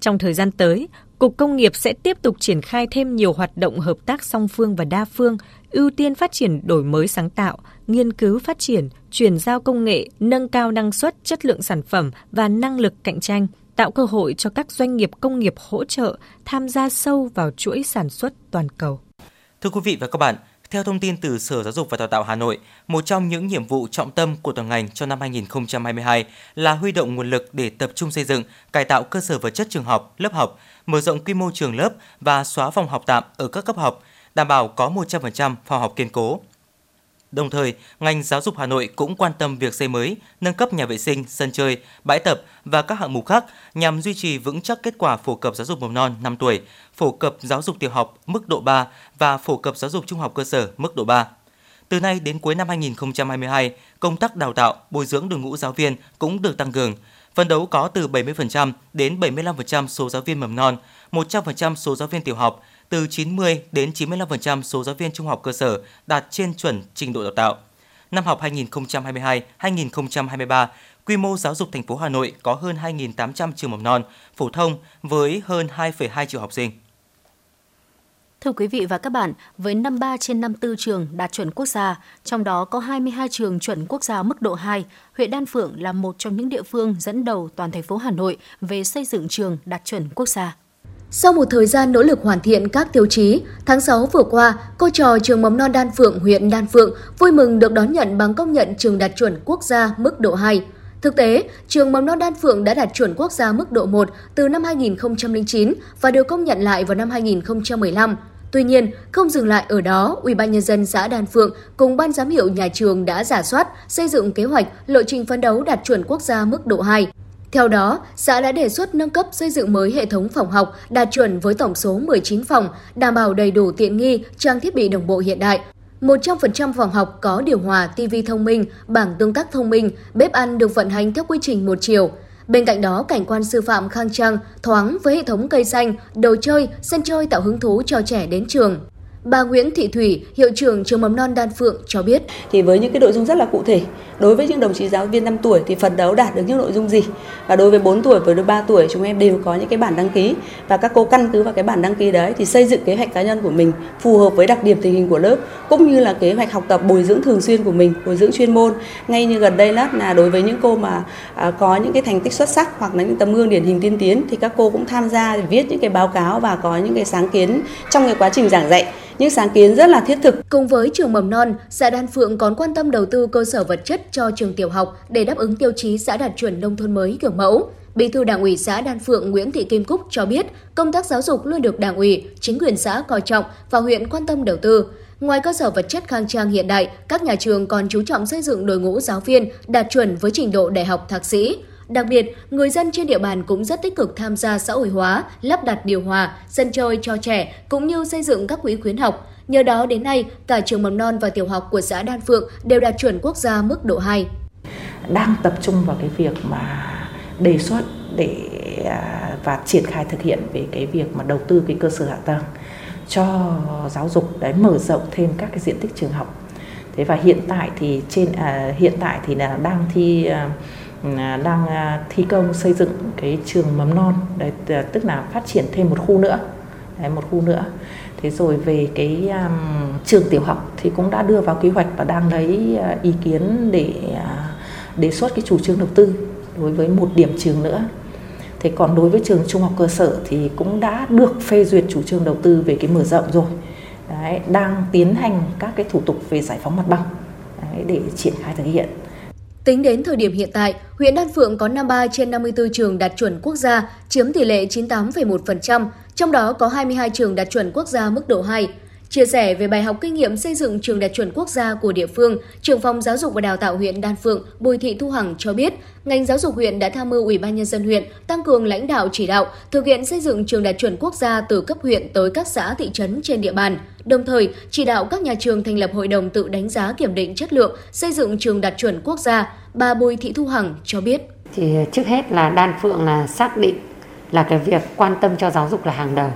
Trong thời gian tới, Cục Công nghiệp sẽ tiếp tục triển khai thêm nhiều hoạt động hợp tác song phương và đa phương, ưu tiên phát triển đổi mới sáng tạo, nghiên cứu phát triển, chuyển giao công nghệ, nâng cao năng suất, chất lượng sản phẩm và năng lực cạnh tranh, tạo cơ hội cho các doanh nghiệp công nghiệp hỗ trợ tham gia sâu vào chuỗi sản xuất toàn cầu. Thưa quý vị và các bạn, theo thông tin từ Sở Giáo dục và Đào tạo Hà Nội, một trong những nhiệm vụ trọng tâm của toàn ngành cho năm 2022 là huy động nguồn lực để tập trung xây dựng, cải tạo cơ sở vật chất trường học, lớp học, mở rộng quy mô trường lớp và xóa phòng học tạm ở các cấp học, đảm bảo có 100% phòng học kiên cố. Đồng thời, ngành giáo dục Hà Nội cũng quan tâm việc xây mới, nâng cấp nhà vệ sinh, sân chơi, bãi tập và các hạng mục khác nhằm duy trì vững chắc kết quả phổ cập giáo dục mầm non 5 tuổi, phổ cập giáo dục tiểu học mức độ 3 và phổ cập giáo dục trung học cơ sở mức độ 3. Từ nay đến cuối năm 2022, công tác đào tạo, bồi dưỡng đội ngũ giáo viên cũng được tăng cường, phân đấu có từ 70% đến 75% số giáo viên mầm non, 100% số giáo viên tiểu học, từ 90 đến 95% số giáo viên trung học cơ sở đạt trên chuẩn trình độ đào tạo. Năm học 2022-2023, quy mô giáo dục thành phố Hà Nội có hơn 2.800 trường mầm non, phổ thông với hơn 2,2 triệu học sinh. Thưa quý vị và các bạn, với 53 trên 54 trường đạt chuẩn quốc gia, trong đó có 22 trường chuẩn quốc gia mức độ 2, huyện Đan Phượng là một trong những địa phương dẫn đầu toàn thành phố Hà Nội về xây dựng trường đạt chuẩn quốc gia. Sau một thời gian nỗ lực hoàn thiện các tiêu chí, tháng 6 vừa qua, cô trò trường mầm non Đan Phượng, huyện Đan Phượng vui mừng được đón nhận bằng công nhận trường đạt chuẩn quốc gia mức độ 2. Thực tế, trường mầm non Đan Phượng đã đạt chuẩn quốc gia mức độ 1 từ năm 2009 và được công nhận lại vào năm 2015. Tuy nhiên, không dừng lại ở đó, Ủy ban nhân dân xã Đan Phượng cùng ban giám hiệu nhà trường đã giả soát, xây dựng kế hoạch lộ trình phấn đấu đạt chuẩn quốc gia mức độ 2. Theo đó, xã đã đề xuất nâng cấp xây dựng mới hệ thống phòng học đạt chuẩn với tổng số 19 phòng, đảm bảo đầy đủ tiện nghi, trang thiết bị đồng bộ hiện đại. 100% phòng học có điều hòa, TV thông minh, bảng tương tác thông minh, bếp ăn được vận hành theo quy trình một chiều. Bên cạnh đó, cảnh quan sư phạm khang trang, thoáng với hệ thống cây xanh, đồ chơi, sân chơi tạo hứng thú cho trẻ đến trường. Bà Nguyễn Thị Thủy, hiệu trưởng trường mầm non Đan Phượng cho biết. Thì với những cái nội dung rất là cụ thể, đối với những đồng chí giáo viên 5 tuổi thì phần đấu đạt được những nội dung gì? Và đối với 4 tuổi với 3 tuổi chúng em đều có những cái bản đăng ký và các cô căn cứ vào cái bản đăng ký đấy thì xây dựng kế hoạch cá nhân của mình phù hợp với đặc điểm tình hình của lớp cũng như là kế hoạch học tập bồi dưỡng thường xuyên của mình, bồi dưỡng chuyên môn. Ngay như gần đây là đối với những cô mà à, có những cái thành tích xuất sắc hoặc là những tấm gương điển hình tiên tiến thì các cô cũng tham gia viết những cái báo cáo và có những cái sáng kiến trong cái quá trình giảng dạy những sáng kiến rất là thiết thực. Cùng với trường mầm non, xã Đan Phượng còn quan tâm đầu tư cơ sở vật chất cho trường tiểu học để đáp ứng tiêu chí xã đạt chuẩn nông thôn mới kiểu mẫu. Bí thư Đảng ủy xã Đan Phượng Nguyễn Thị Kim Cúc cho biết, công tác giáo dục luôn được Đảng ủy, chính quyền xã coi trọng và huyện quan tâm đầu tư. Ngoài cơ sở vật chất khang trang hiện đại, các nhà trường còn chú trọng xây dựng đội ngũ giáo viên đạt chuẩn với trình độ đại học thạc sĩ. Đặc biệt, người dân trên địa bàn cũng rất tích cực tham gia xã hội hóa, lắp đặt điều hòa, sân chơi cho trẻ cũng như xây dựng các quỹ khuyến học. Nhờ đó đến nay, cả trường mầm non và tiểu học của xã Đan Phượng đều đạt chuẩn quốc gia mức độ 2. Đang tập trung vào cái việc mà đề xuất để à, và triển khai thực hiện về cái việc mà đầu tư cái cơ sở hạ tầng cho giáo dục để mở rộng thêm các cái diện tích trường học. Thế và hiện tại thì trên à, hiện tại thì là đang thi À, À, đang à, thi công xây dựng cái trường mầm non. Đấy à, tức là phát triển thêm một khu nữa. Đấy, một khu nữa. Thế rồi về cái um, trường tiểu học thì cũng đã đưa vào kế hoạch và đang lấy uh, ý kiến để uh, đề xuất cái chủ trương đầu tư đối với một điểm trường nữa. Thế còn đối với trường trung học cơ sở thì cũng đã được phê duyệt chủ trương đầu tư về cái mở rộng rồi. Đấy, đang tiến hành các cái thủ tục về giải phóng mặt bằng. Đấy, để triển khai thực hiện. Tính đến thời điểm hiện tại, huyện Đan Phượng có 53 trên 54 trường đạt chuẩn quốc gia, chiếm tỷ lệ 98,1%, trong đó có 22 trường đạt chuẩn quốc gia mức độ 2. Chia sẻ về bài học kinh nghiệm xây dựng trường đạt chuẩn quốc gia của địa phương, trưởng phòng giáo dục và đào tạo huyện Đan Phượng Bùi Thị Thu Hằng cho biết, ngành giáo dục huyện đã tham mưu Ủy ban nhân dân huyện tăng cường lãnh đạo chỉ đạo thực hiện xây dựng trường đạt chuẩn quốc gia từ cấp huyện tới các xã thị trấn trên địa bàn. Đồng thời, chỉ đạo các nhà trường thành lập hội đồng tự đánh giá kiểm định chất lượng xây dựng trường đạt chuẩn quốc gia. Bà Bùi Thị Thu Hằng cho biết. Thì trước hết là Đan Phượng là xác định là cái việc quan tâm cho giáo dục là hàng đầu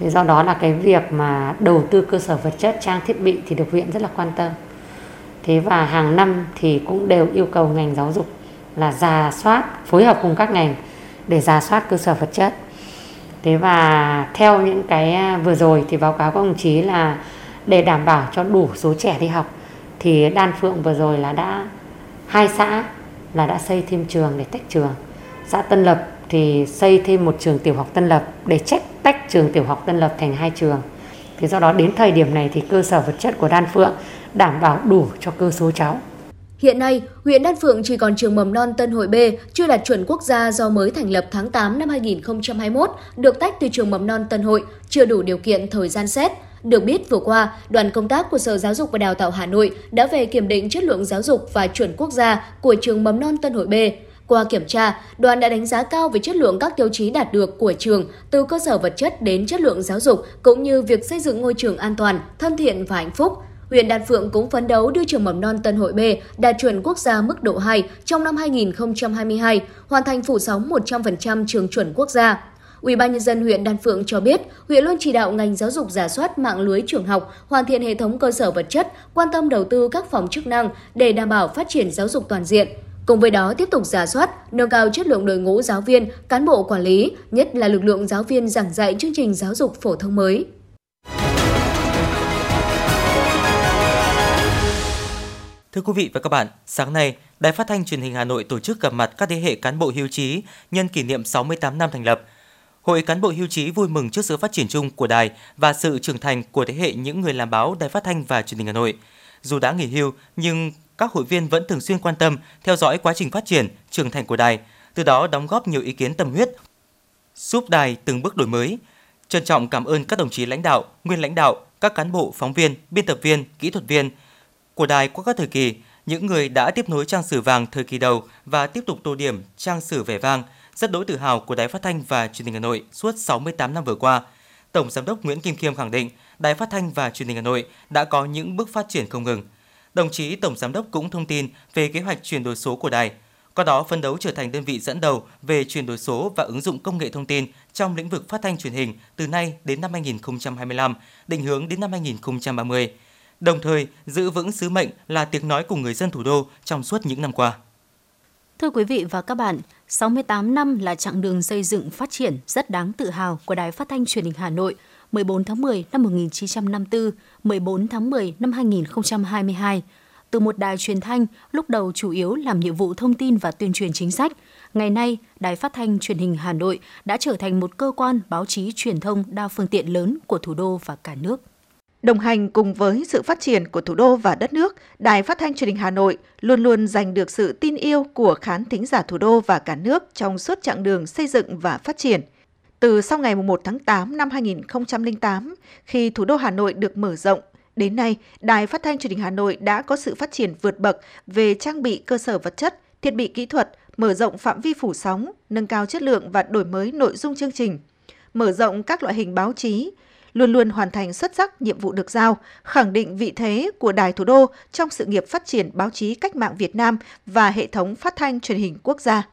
Thế do đó là cái việc mà đầu tư cơ sở vật chất, trang thiết bị thì được huyện rất là quan tâm. Thế và hàng năm thì cũng đều yêu cầu ngành giáo dục là giả soát, phối hợp cùng các ngành để giả soát cơ sở vật chất. Thế và theo những cái à, vừa rồi thì báo cáo các đồng chí là để đảm bảo cho đủ số trẻ đi học thì Đan Phượng vừa rồi là đã Hai xã là đã xây thêm trường để tách trường. Xã Tân Lập thì xây thêm một trường tiểu học Tân Lập để trách tách trường tiểu học Tân Lập thành hai trường. Thì do đó đến thời điểm này thì cơ sở vật chất của Đan Phượng đảm bảo đủ cho cơ số cháu. Hiện nay, huyện Đan Phượng chỉ còn trường mầm non Tân Hội B chưa đạt chuẩn quốc gia do mới thành lập tháng 8 năm 2021, được tách từ trường mầm non Tân Hội, chưa đủ điều kiện thời gian xét. Được biết vừa qua, đoàn công tác của Sở Giáo dục và Đào tạo Hà Nội đã về kiểm định chất lượng giáo dục và chuẩn quốc gia của trường mầm non Tân Hội B. Qua kiểm tra, đoàn đã đánh giá cao về chất lượng các tiêu chí đạt được của trường, từ cơ sở vật chất đến chất lượng giáo dục, cũng như việc xây dựng ngôi trường an toàn, thân thiện và hạnh phúc. Huyện Đan Phượng cũng phấn đấu đưa trường mầm non Tân Hội B đạt chuẩn quốc gia mức độ 2 trong năm 2022, hoàn thành phủ sóng 100% trường chuẩn quốc gia. Ủy ban nhân dân huyện Đan Phượng cho biết, huyện luôn chỉ đạo ngành giáo dục giả soát mạng lưới trường học, hoàn thiện hệ thống cơ sở vật chất, quan tâm đầu tư các phòng chức năng để đảm bảo phát triển giáo dục toàn diện. Cùng với đó tiếp tục giả soát, nâng cao chất lượng đội ngũ giáo viên, cán bộ quản lý, nhất là lực lượng giáo viên giảng dạy chương trình giáo dục phổ thông mới. Thưa quý vị và các bạn, sáng nay, Đài Phát thanh Truyền hình Hà Nội tổ chức gặp mặt các thế hệ cán bộ hưu trí nhân kỷ niệm 68 năm thành lập. Hội cán bộ hưu trí vui mừng trước sự phát triển chung của đài và sự trưởng thành của thế hệ những người làm báo Đài Phát thanh và Truyền hình Hà Nội. Dù đã nghỉ hưu, nhưng các hội viên vẫn thường xuyên quan tâm, theo dõi quá trình phát triển, trưởng thành của đài, từ đó đóng góp nhiều ý kiến tâm huyết, giúp đài từng bước đổi mới. Trân trọng cảm ơn các đồng chí lãnh đạo, nguyên lãnh đạo, các cán bộ, phóng viên, biên tập viên, kỹ thuật viên của đài qua các thời kỳ, những người đã tiếp nối trang sử vàng thời kỳ đầu và tiếp tục tô điểm trang sử vẻ vang, rất đối tự hào của Đài Phát thanh và Truyền hình Hà Nội suốt 68 năm vừa qua. Tổng giám đốc Nguyễn Kim Khiêm khẳng định, Đài Phát thanh và Truyền hình Hà Nội đã có những bước phát triển không ngừng. Đồng chí Tổng giám đốc cũng thông tin về kế hoạch chuyển đổi số của đài, qua đó phân đấu trở thành đơn vị dẫn đầu về chuyển đổi số và ứng dụng công nghệ thông tin trong lĩnh vực phát thanh truyền hình từ nay đến năm 2025, định hướng đến năm 2030 đồng thời giữ vững sứ mệnh là tiếng nói của người dân thủ đô trong suốt những năm qua. Thưa quý vị và các bạn, 68 năm là chặng đường xây dựng phát triển rất đáng tự hào của Đài Phát thanh Truyền hình Hà Nội 14 tháng 10 năm 1954, 14 tháng 10 năm 2022. Từ một đài truyền thanh lúc đầu chủ yếu làm nhiệm vụ thông tin và tuyên truyền chính sách, ngày nay Đài Phát thanh Truyền hình Hà Nội đã trở thành một cơ quan báo chí truyền thông đa phương tiện lớn của thủ đô và cả nước. Đồng hành cùng với sự phát triển của thủ đô và đất nước, Đài Phát thanh Truyền hình Hà Nội luôn luôn giành được sự tin yêu của khán thính giả thủ đô và cả nước trong suốt chặng đường xây dựng và phát triển. Từ sau ngày 1 tháng 8 năm 2008, khi thủ đô Hà Nội được mở rộng, đến nay, Đài Phát thanh Truyền hình Hà Nội đã có sự phát triển vượt bậc về trang bị cơ sở vật chất, thiết bị kỹ thuật, mở rộng phạm vi phủ sóng, nâng cao chất lượng và đổi mới nội dung chương trình, mở rộng các loại hình báo chí, luôn luôn hoàn thành xuất sắc nhiệm vụ được giao, khẳng định vị thế của Đài Thủ đô trong sự nghiệp phát triển báo chí cách mạng Việt Nam và hệ thống phát thanh truyền hình quốc gia.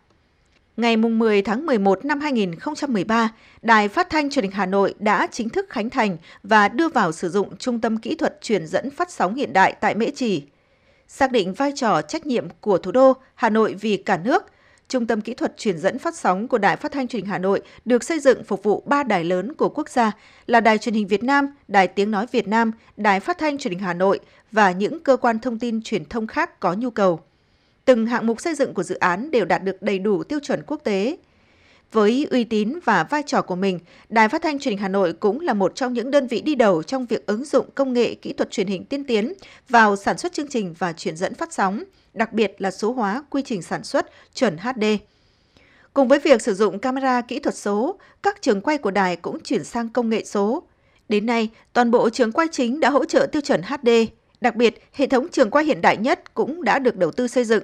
Ngày 10 tháng 11 năm 2013, Đài Phát thanh Truyền hình Hà Nội đã chính thức khánh thành và đưa vào sử dụng Trung tâm Kỹ thuật truyền dẫn phát sóng hiện đại tại Mễ Trì. Xác định vai trò trách nhiệm của thủ đô Hà Nội vì cả nước, Trung tâm Kỹ thuật truyền dẫn phát sóng của Đài Phát thanh Truyền hình Hà Nội được xây dựng phục vụ ba đài lớn của quốc gia là Đài Truyền hình Việt Nam, Đài Tiếng Nói Việt Nam, Đài Phát thanh Truyền hình Hà Nội và những cơ quan thông tin truyền thông khác có nhu cầu. Từng hạng mục xây dựng của dự án đều đạt được đầy đủ tiêu chuẩn quốc tế. Với uy tín và vai trò của mình, Đài Phát thanh Truyền hình Hà Nội cũng là một trong những đơn vị đi đầu trong việc ứng dụng công nghệ kỹ thuật truyền hình tiên tiến vào sản xuất chương trình và truyền dẫn phát sóng – đặc biệt là số hóa quy trình sản xuất chuẩn HD. Cùng với việc sử dụng camera kỹ thuật số, các trường quay của đài cũng chuyển sang công nghệ số. Đến nay, toàn bộ trường quay chính đã hỗ trợ tiêu chuẩn HD, đặc biệt hệ thống trường quay hiện đại nhất cũng đã được đầu tư xây dựng.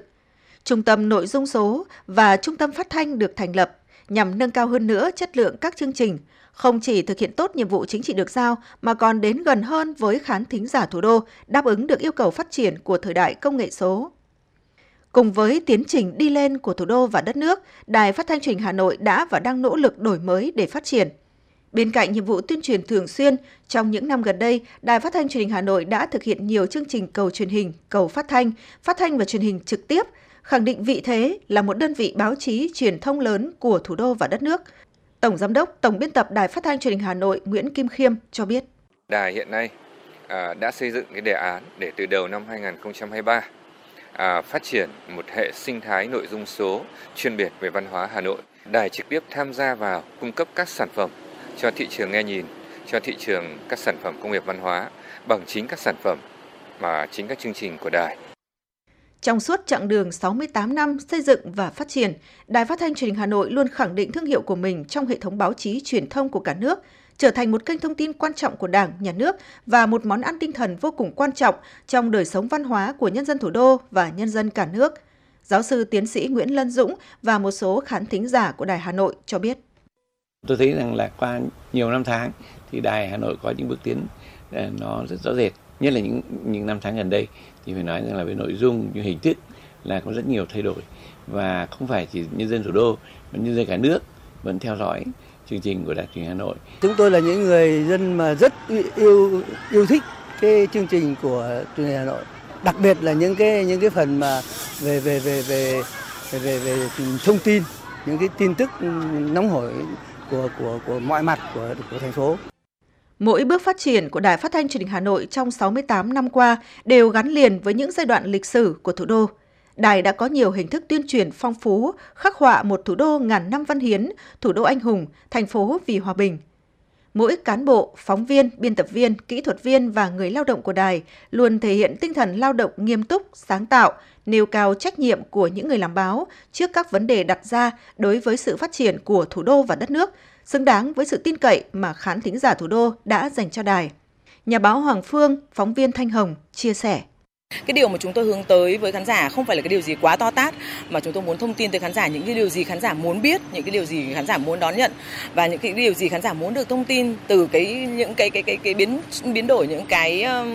Trung tâm nội dung số và trung tâm phát thanh được thành lập nhằm nâng cao hơn nữa chất lượng các chương trình, không chỉ thực hiện tốt nhiệm vụ chính trị được giao mà còn đến gần hơn với khán thính giả thủ đô, đáp ứng được yêu cầu phát triển của thời đại công nghệ số. Cùng với tiến trình đi lên của thủ đô và đất nước, Đài Phát thanh Truyền hình Hà Nội đã và đang nỗ lực đổi mới để phát triển. Bên cạnh nhiệm vụ tuyên truyền thường xuyên, trong những năm gần đây, Đài Phát thanh Truyền hình Hà Nội đã thực hiện nhiều chương trình cầu truyền hình, cầu phát thanh, phát thanh và truyền hình trực tiếp, khẳng định vị thế là một đơn vị báo chí truyền thông lớn của thủ đô và đất nước. Tổng giám đốc, tổng biên tập Đài Phát thanh Truyền hình Hà Nội Nguyễn Kim Khiêm cho biết. Đài hiện nay à, đã xây dựng cái đề án để từ đầu năm 2023 à, phát triển một hệ sinh thái nội dung số chuyên biệt về văn hóa Hà Nội. Đài trực tiếp tham gia vào cung cấp các sản phẩm cho thị trường nghe nhìn, cho thị trường các sản phẩm công nghiệp văn hóa bằng chính các sản phẩm mà chính các chương trình của đài. Trong suốt chặng đường 68 năm xây dựng và phát triển, Đài Phát thanh Truyền hình Hà Nội luôn khẳng định thương hiệu của mình trong hệ thống báo chí truyền thông của cả nước, trở thành một kênh thông tin quan trọng của Đảng, Nhà nước và một món ăn tinh thần vô cùng quan trọng trong đời sống văn hóa của nhân dân thủ đô và nhân dân cả nước. Giáo sư tiến sĩ Nguyễn Lân Dũng và một số khán thính giả của Đài Hà Nội cho biết. Tôi thấy rằng là qua nhiều năm tháng thì Đài Hà Nội có những bước tiến ờ, nó rất rõ rệt, nhất là những những năm tháng gần đây thì phải nói rằng là về nội dung như hình thức là có rất nhiều thay đổi và không phải chỉ nhân dân thủ đô mà nhân dân cả nước vẫn theo dõi chương trình của Đài truyền Hà Nội. Chúng tôi là những người dân mà rất yêu yêu thích cái chương trình của truyền hình Hà Nội, đặc biệt là những cái những cái phần mà về về về về về về, về thông tin, những cái tin tức nóng hổi của của của mọi mặt của của thành phố. Mỗi bước phát triển của Đài Phát thanh Truyền hình Hà Nội trong 68 năm qua đều gắn liền với những giai đoạn lịch sử của thủ đô. Đài đã có nhiều hình thức tuyên truyền phong phú, khắc họa một thủ đô ngàn năm văn hiến, thủ đô anh hùng, thành phố vì hòa bình. Mỗi cán bộ, phóng viên, biên tập viên, kỹ thuật viên và người lao động của đài luôn thể hiện tinh thần lao động nghiêm túc, sáng tạo, nêu cao trách nhiệm của những người làm báo trước các vấn đề đặt ra đối với sự phát triển của thủ đô và đất nước, xứng đáng với sự tin cậy mà khán thính giả thủ đô đã dành cho đài. Nhà báo Hoàng Phương, phóng viên Thanh Hồng chia sẻ. Cái điều mà chúng tôi hướng tới với khán giả không phải là cái điều gì quá to tát mà chúng tôi muốn thông tin tới khán giả những cái điều gì khán giả muốn biết, những cái điều gì khán giả muốn đón nhận và những cái điều gì khán giả muốn được thông tin từ cái những cái cái cái cái biến biến đổi những cái um,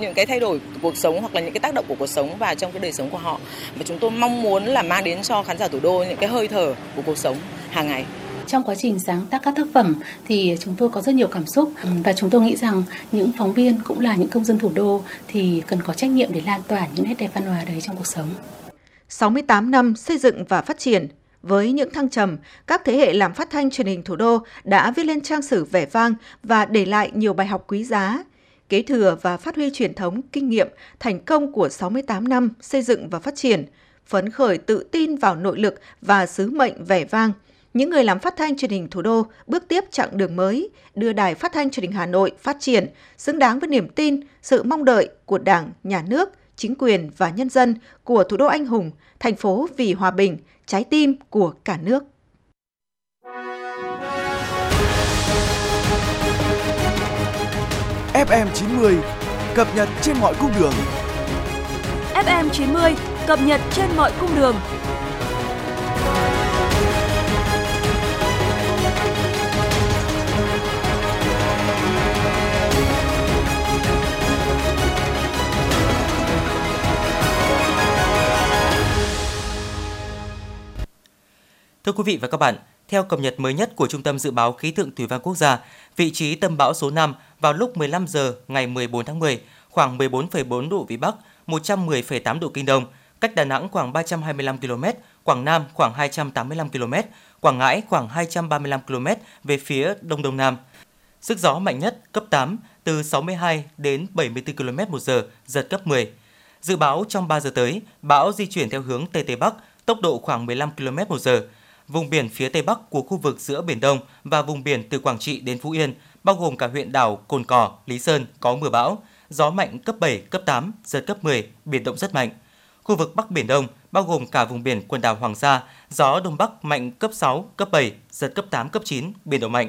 những cái thay đổi cuộc sống hoặc là những cái tác động của cuộc sống và trong cái đời sống của họ. Và chúng tôi mong muốn là mang đến cho khán giả thủ đô những cái hơi thở của cuộc sống hàng ngày trong quá trình sáng tác các tác phẩm thì chúng tôi có rất nhiều cảm xúc ừ, và chúng tôi nghĩ rằng những phóng viên cũng là những công dân thủ đô thì cần có trách nhiệm để lan tỏa những nét đẹp văn hóa đấy trong cuộc sống. 68 năm xây dựng và phát triển, với những thăng trầm, các thế hệ làm phát thanh truyền hình thủ đô đã viết lên trang sử vẻ vang và để lại nhiều bài học quý giá, kế thừa và phát huy truyền thống, kinh nghiệm, thành công của 68 năm xây dựng và phát triển, phấn khởi tự tin vào nội lực và sứ mệnh vẻ vang – những người làm phát thanh truyền hình thủ đô bước tiếp chặng đường mới, đưa đài phát thanh truyền hình Hà Nội phát triển, xứng đáng với niềm tin, sự mong đợi của Đảng, Nhà nước, chính quyền và nhân dân của thủ đô anh hùng, thành phố vì hòa bình, trái tim của cả nước. FM 90 cập nhật trên mọi cung đường. FM 90 cập nhật trên mọi cung đường. Thưa quý vị và các bạn, theo cập nhật mới nhất của Trung tâm Dự báo Khí tượng Thủy văn Quốc gia, vị trí tâm bão số 5 vào lúc 15 giờ ngày 14 tháng 10, khoảng 14,4 độ Vĩ Bắc, 110,8 độ Kinh Đông, cách Đà Nẵng khoảng 325 km, Quảng Nam khoảng 285 km, Quảng Ngãi khoảng 235 km về phía Đông Đông Nam. Sức gió mạnh nhất cấp 8, từ 62 đến 74 km một giờ, giật cấp 10. Dự báo trong 3 giờ tới, bão di chuyển theo hướng Tây Tây Bắc, tốc độ khoảng 15 km một giờ, vùng biển phía tây bắc của khu vực giữa Biển Đông và vùng biển từ Quảng Trị đến Phú Yên, bao gồm cả huyện đảo Cồn Cỏ, Lý Sơn có mưa bão, gió mạnh cấp 7, cấp 8, giật cấp 10, biển động rất mạnh. Khu vực Bắc Biển Đông, bao gồm cả vùng biển quần đảo Hoàng Sa, gió Đông Bắc mạnh cấp 6, cấp 7, giật cấp 8, cấp 9, biển động mạnh.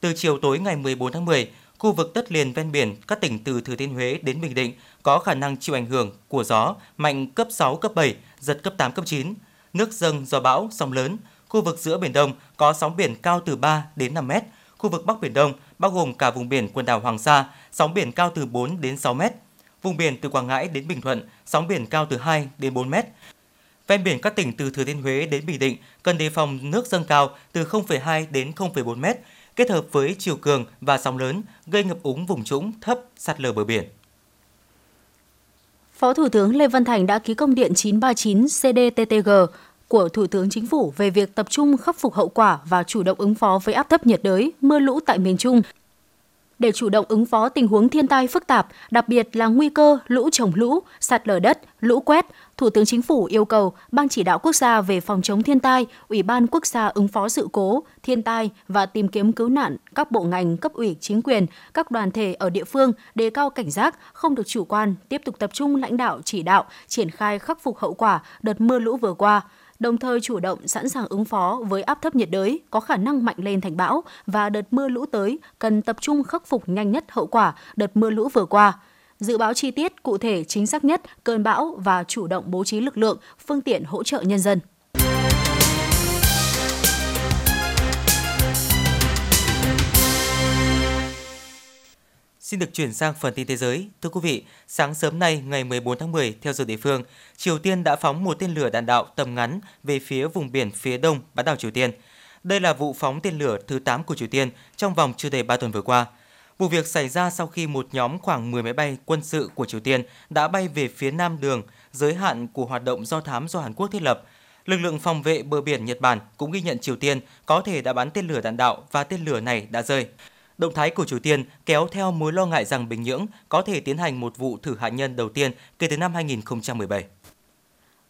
Từ chiều tối ngày 14 tháng 10, khu vực đất liền ven biển các tỉnh từ Thừa Thiên Huế đến Bình Định có khả năng chịu ảnh hưởng của gió mạnh cấp 6, cấp 7, giật cấp 8, cấp 9. Nước dâng do bão, sóng lớn, Khu vực giữa Biển Đông có sóng biển cao từ 3 đến 5 mét. Khu vực Bắc Biển Đông, bao gồm cả vùng biển quần đảo Hoàng Sa, sóng biển cao từ 4 đến 6 mét. Vùng biển từ Quảng Ngãi đến Bình Thuận, sóng biển cao từ 2 đến 4 mét. Ven biển các tỉnh từ Thừa Thiên Huế đến Bình Định cần đề phòng nước dâng cao từ 0,2 đến 0,4 mét, kết hợp với chiều cường và sóng lớn gây ngập úng vùng trũng thấp sạt lở bờ biển. Phó Thủ tướng Lê Văn Thành đã ký công điện 939 CDTTG của Thủ tướng Chính phủ về việc tập trung khắc phục hậu quả và chủ động ứng phó với áp thấp nhiệt đới, mưa lũ tại miền Trung. để chủ động ứng phó tình huống thiên tai phức tạp, đặc biệt là nguy cơ lũ trồng lũ, sạt lở đất, lũ quét, Thủ tướng Chính phủ yêu cầu Ban chỉ đạo quốc gia về phòng chống thiên tai, Ủy ban quốc gia ứng phó sự cố, thiên tai và tìm kiếm cứu nạn, các bộ ngành, cấp ủy, chính quyền, các đoàn thể ở địa phương đề cao cảnh giác, không được chủ quan, tiếp tục tập trung lãnh đạo chỉ đạo, triển khai khắc phục hậu quả đợt mưa lũ vừa qua, đồng thời chủ động sẵn sàng ứng phó với áp thấp nhiệt đới có khả năng mạnh lên thành bão và đợt mưa lũ tới cần tập trung khắc phục nhanh nhất hậu quả đợt mưa lũ vừa qua. Dự báo chi tiết, cụ thể, chính xác nhất cơn bão và chủ động bố trí lực lượng, phương tiện hỗ trợ nhân dân. Xin được chuyển sang phần tin thế giới. Thưa quý vị, sáng sớm nay ngày 14 tháng 10 theo giờ địa phương, Triều Tiên đã phóng một tên lửa đạn đạo tầm ngắn về phía vùng biển phía đông bán đảo Triều Tiên. Đây là vụ phóng tên lửa thứ 8 của Triều Tiên trong vòng chưa đầy 3 tuần vừa qua. Vụ việc xảy ra sau khi một nhóm khoảng 10 máy bay quân sự của Triều Tiên đã bay về phía nam đường giới hạn của hoạt động do thám do Hàn Quốc thiết lập. Lực lượng phòng vệ bờ biển Nhật Bản cũng ghi nhận Triều Tiên có thể đã bắn tên lửa đạn đạo và tên lửa này đã rơi. Động thái của Triều Tiên kéo theo mối lo ngại rằng Bình Nhưỡng có thể tiến hành một vụ thử hạt nhân đầu tiên kể từ năm 2017.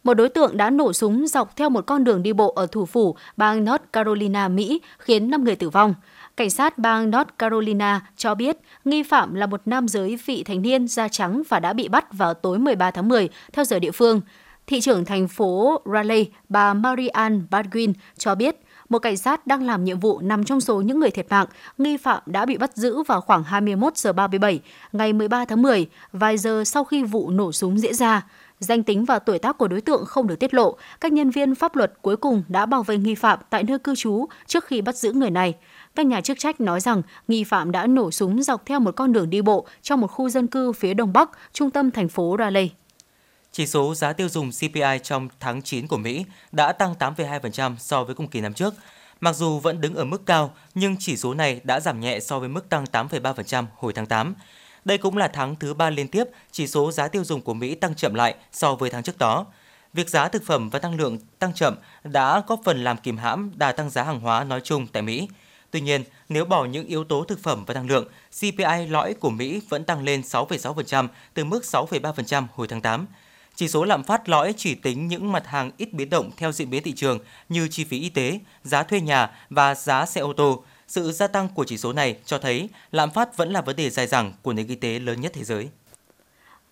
Một đối tượng đã nổ súng dọc theo một con đường đi bộ ở thủ phủ bang North Carolina, Mỹ, khiến 5 người tử vong. Cảnh sát bang North Carolina cho biết nghi phạm là một nam giới vị thành niên da trắng và đã bị bắt vào tối 13 tháng 10 theo giờ địa phương. Thị trưởng thành phố Raleigh, bà Marianne Baldwin cho biết một cảnh sát đang làm nhiệm vụ nằm trong số những người thiệt mạng. Nghi phạm đã bị bắt giữ vào khoảng 21 giờ 37 ngày 13 tháng 10, vài giờ sau khi vụ nổ súng diễn ra. Danh tính và tuổi tác của đối tượng không được tiết lộ. Các nhân viên pháp luật cuối cùng đã bảo vệ nghi phạm tại nơi cư trú trước khi bắt giữ người này. Các nhà chức trách nói rằng nghi phạm đã nổ súng dọc theo một con đường đi bộ trong một khu dân cư phía đông bắc, trung tâm thành phố Raleigh. Chỉ số giá tiêu dùng CPI trong tháng 9 của Mỹ đã tăng 8,2% so với cùng kỳ năm trước. Mặc dù vẫn đứng ở mức cao, nhưng chỉ số này đã giảm nhẹ so với mức tăng 8,3% hồi tháng 8. Đây cũng là tháng thứ ba liên tiếp chỉ số giá tiêu dùng của Mỹ tăng chậm lại so với tháng trước đó. Việc giá thực phẩm và tăng lượng tăng chậm đã góp phần làm kìm hãm đà tăng giá hàng hóa nói chung tại Mỹ. Tuy nhiên, nếu bỏ những yếu tố thực phẩm và năng lượng, CPI lõi của Mỹ vẫn tăng lên 6,6% từ mức 6,3% hồi tháng 8. Chỉ số lạm phát lõi chỉ tính những mặt hàng ít biến động theo diễn biến thị trường như chi phí y tế, giá thuê nhà và giá xe ô tô. Sự gia tăng của chỉ số này cho thấy lạm phát vẫn là vấn đề dài dẳng của nền kinh tế lớn nhất thế giới.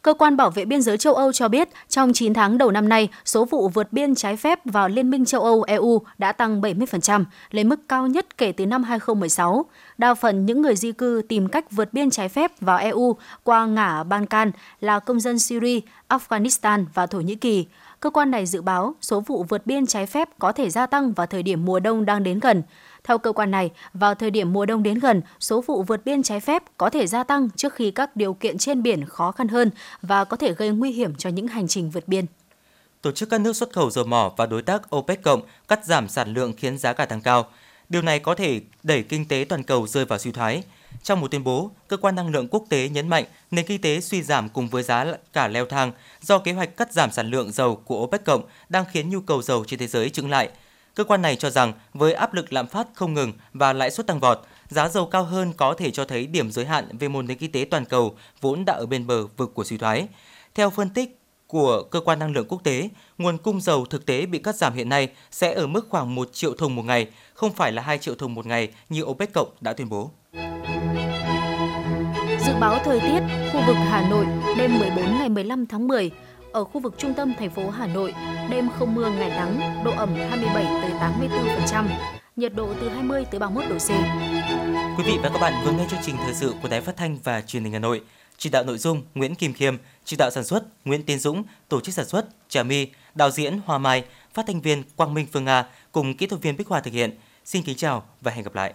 Cơ quan bảo vệ biên giới châu Âu cho biết, trong 9 tháng đầu năm nay, số vụ vượt biên trái phép vào Liên minh châu Âu EU đã tăng 70%, lên mức cao nhất kể từ năm 2016. Đa phần những người di cư tìm cách vượt biên trái phép vào EU qua ngã Balkan là công dân Syria, Afghanistan và Thổ Nhĩ Kỳ. Cơ quan này dự báo số vụ vượt biên trái phép có thể gia tăng vào thời điểm mùa đông đang đến gần. Theo cơ quan này, vào thời điểm mùa đông đến gần, số vụ vượt biên trái phép có thể gia tăng trước khi các điều kiện trên biển khó khăn hơn và có thể gây nguy hiểm cho những hành trình vượt biên. Tổ chức các nước xuất khẩu dầu mỏ và đối tác OPEC cộng cắt giảm sản lượng khiến giá cả tăng cao. Điều này có thể đẩy kinh tế toàn cầu rơi vào suy thoái. Trong một tuyên bố, cơ quan năng lượng quốc tế nhấn mạnh nền kinh tế suy giảm cùng với giá cả leo thang do kế hoạch cắt giảm sản lượng dầu của OPEC cộng đang khiến nhu cầu dầu trên thế giới chững lại. Cơ quan này cho rằng với áp lực lạm phát không ngừng và lãi suất tăng vọt, giá dầu cao hơn có thể cho thấy điểm giới hạn về một nền kinh tế toàn cầu vốn đã ở bên bờ vực của suy thoái. Theo phân tích của cơ quan năng lượng quốc tế, nguồn cung dầu thực tế bị cắt giảm hiện nay sẽ ở mức khoảng 1 triệu thùng một ngày, không phải là 2 triệu thùng một ngày như OPEC cộng đã tuyên bố. Dự báo thời tiết, khu vực Hà Nội đêm 14 ngày 15 tháng 10, ở khu vực trung tâm thành phố Hà Nội, đêm không mưa ngày nắng, độ ẩm 27 tới 84%, nhiệt độ từ 20 tới 31 độ C. Quý vị và các bạn vừa nghe chương trình thời sự của Đài Phát thanh và Truyền hình Hà Nội. Chỉ đạo nội dung Nguyễn Kim Khiêm, chỉ đạo sản xuất Nguyễn Tiến Dũng, tổ chức sản xuất Trà My, đạo diễn Hoa Mai, phát thanh viên Quang Minh Phương Nga cùng kỹ thuật viên Bích Hòa thực hiện. Xin kính chào và hẹn gặp lại.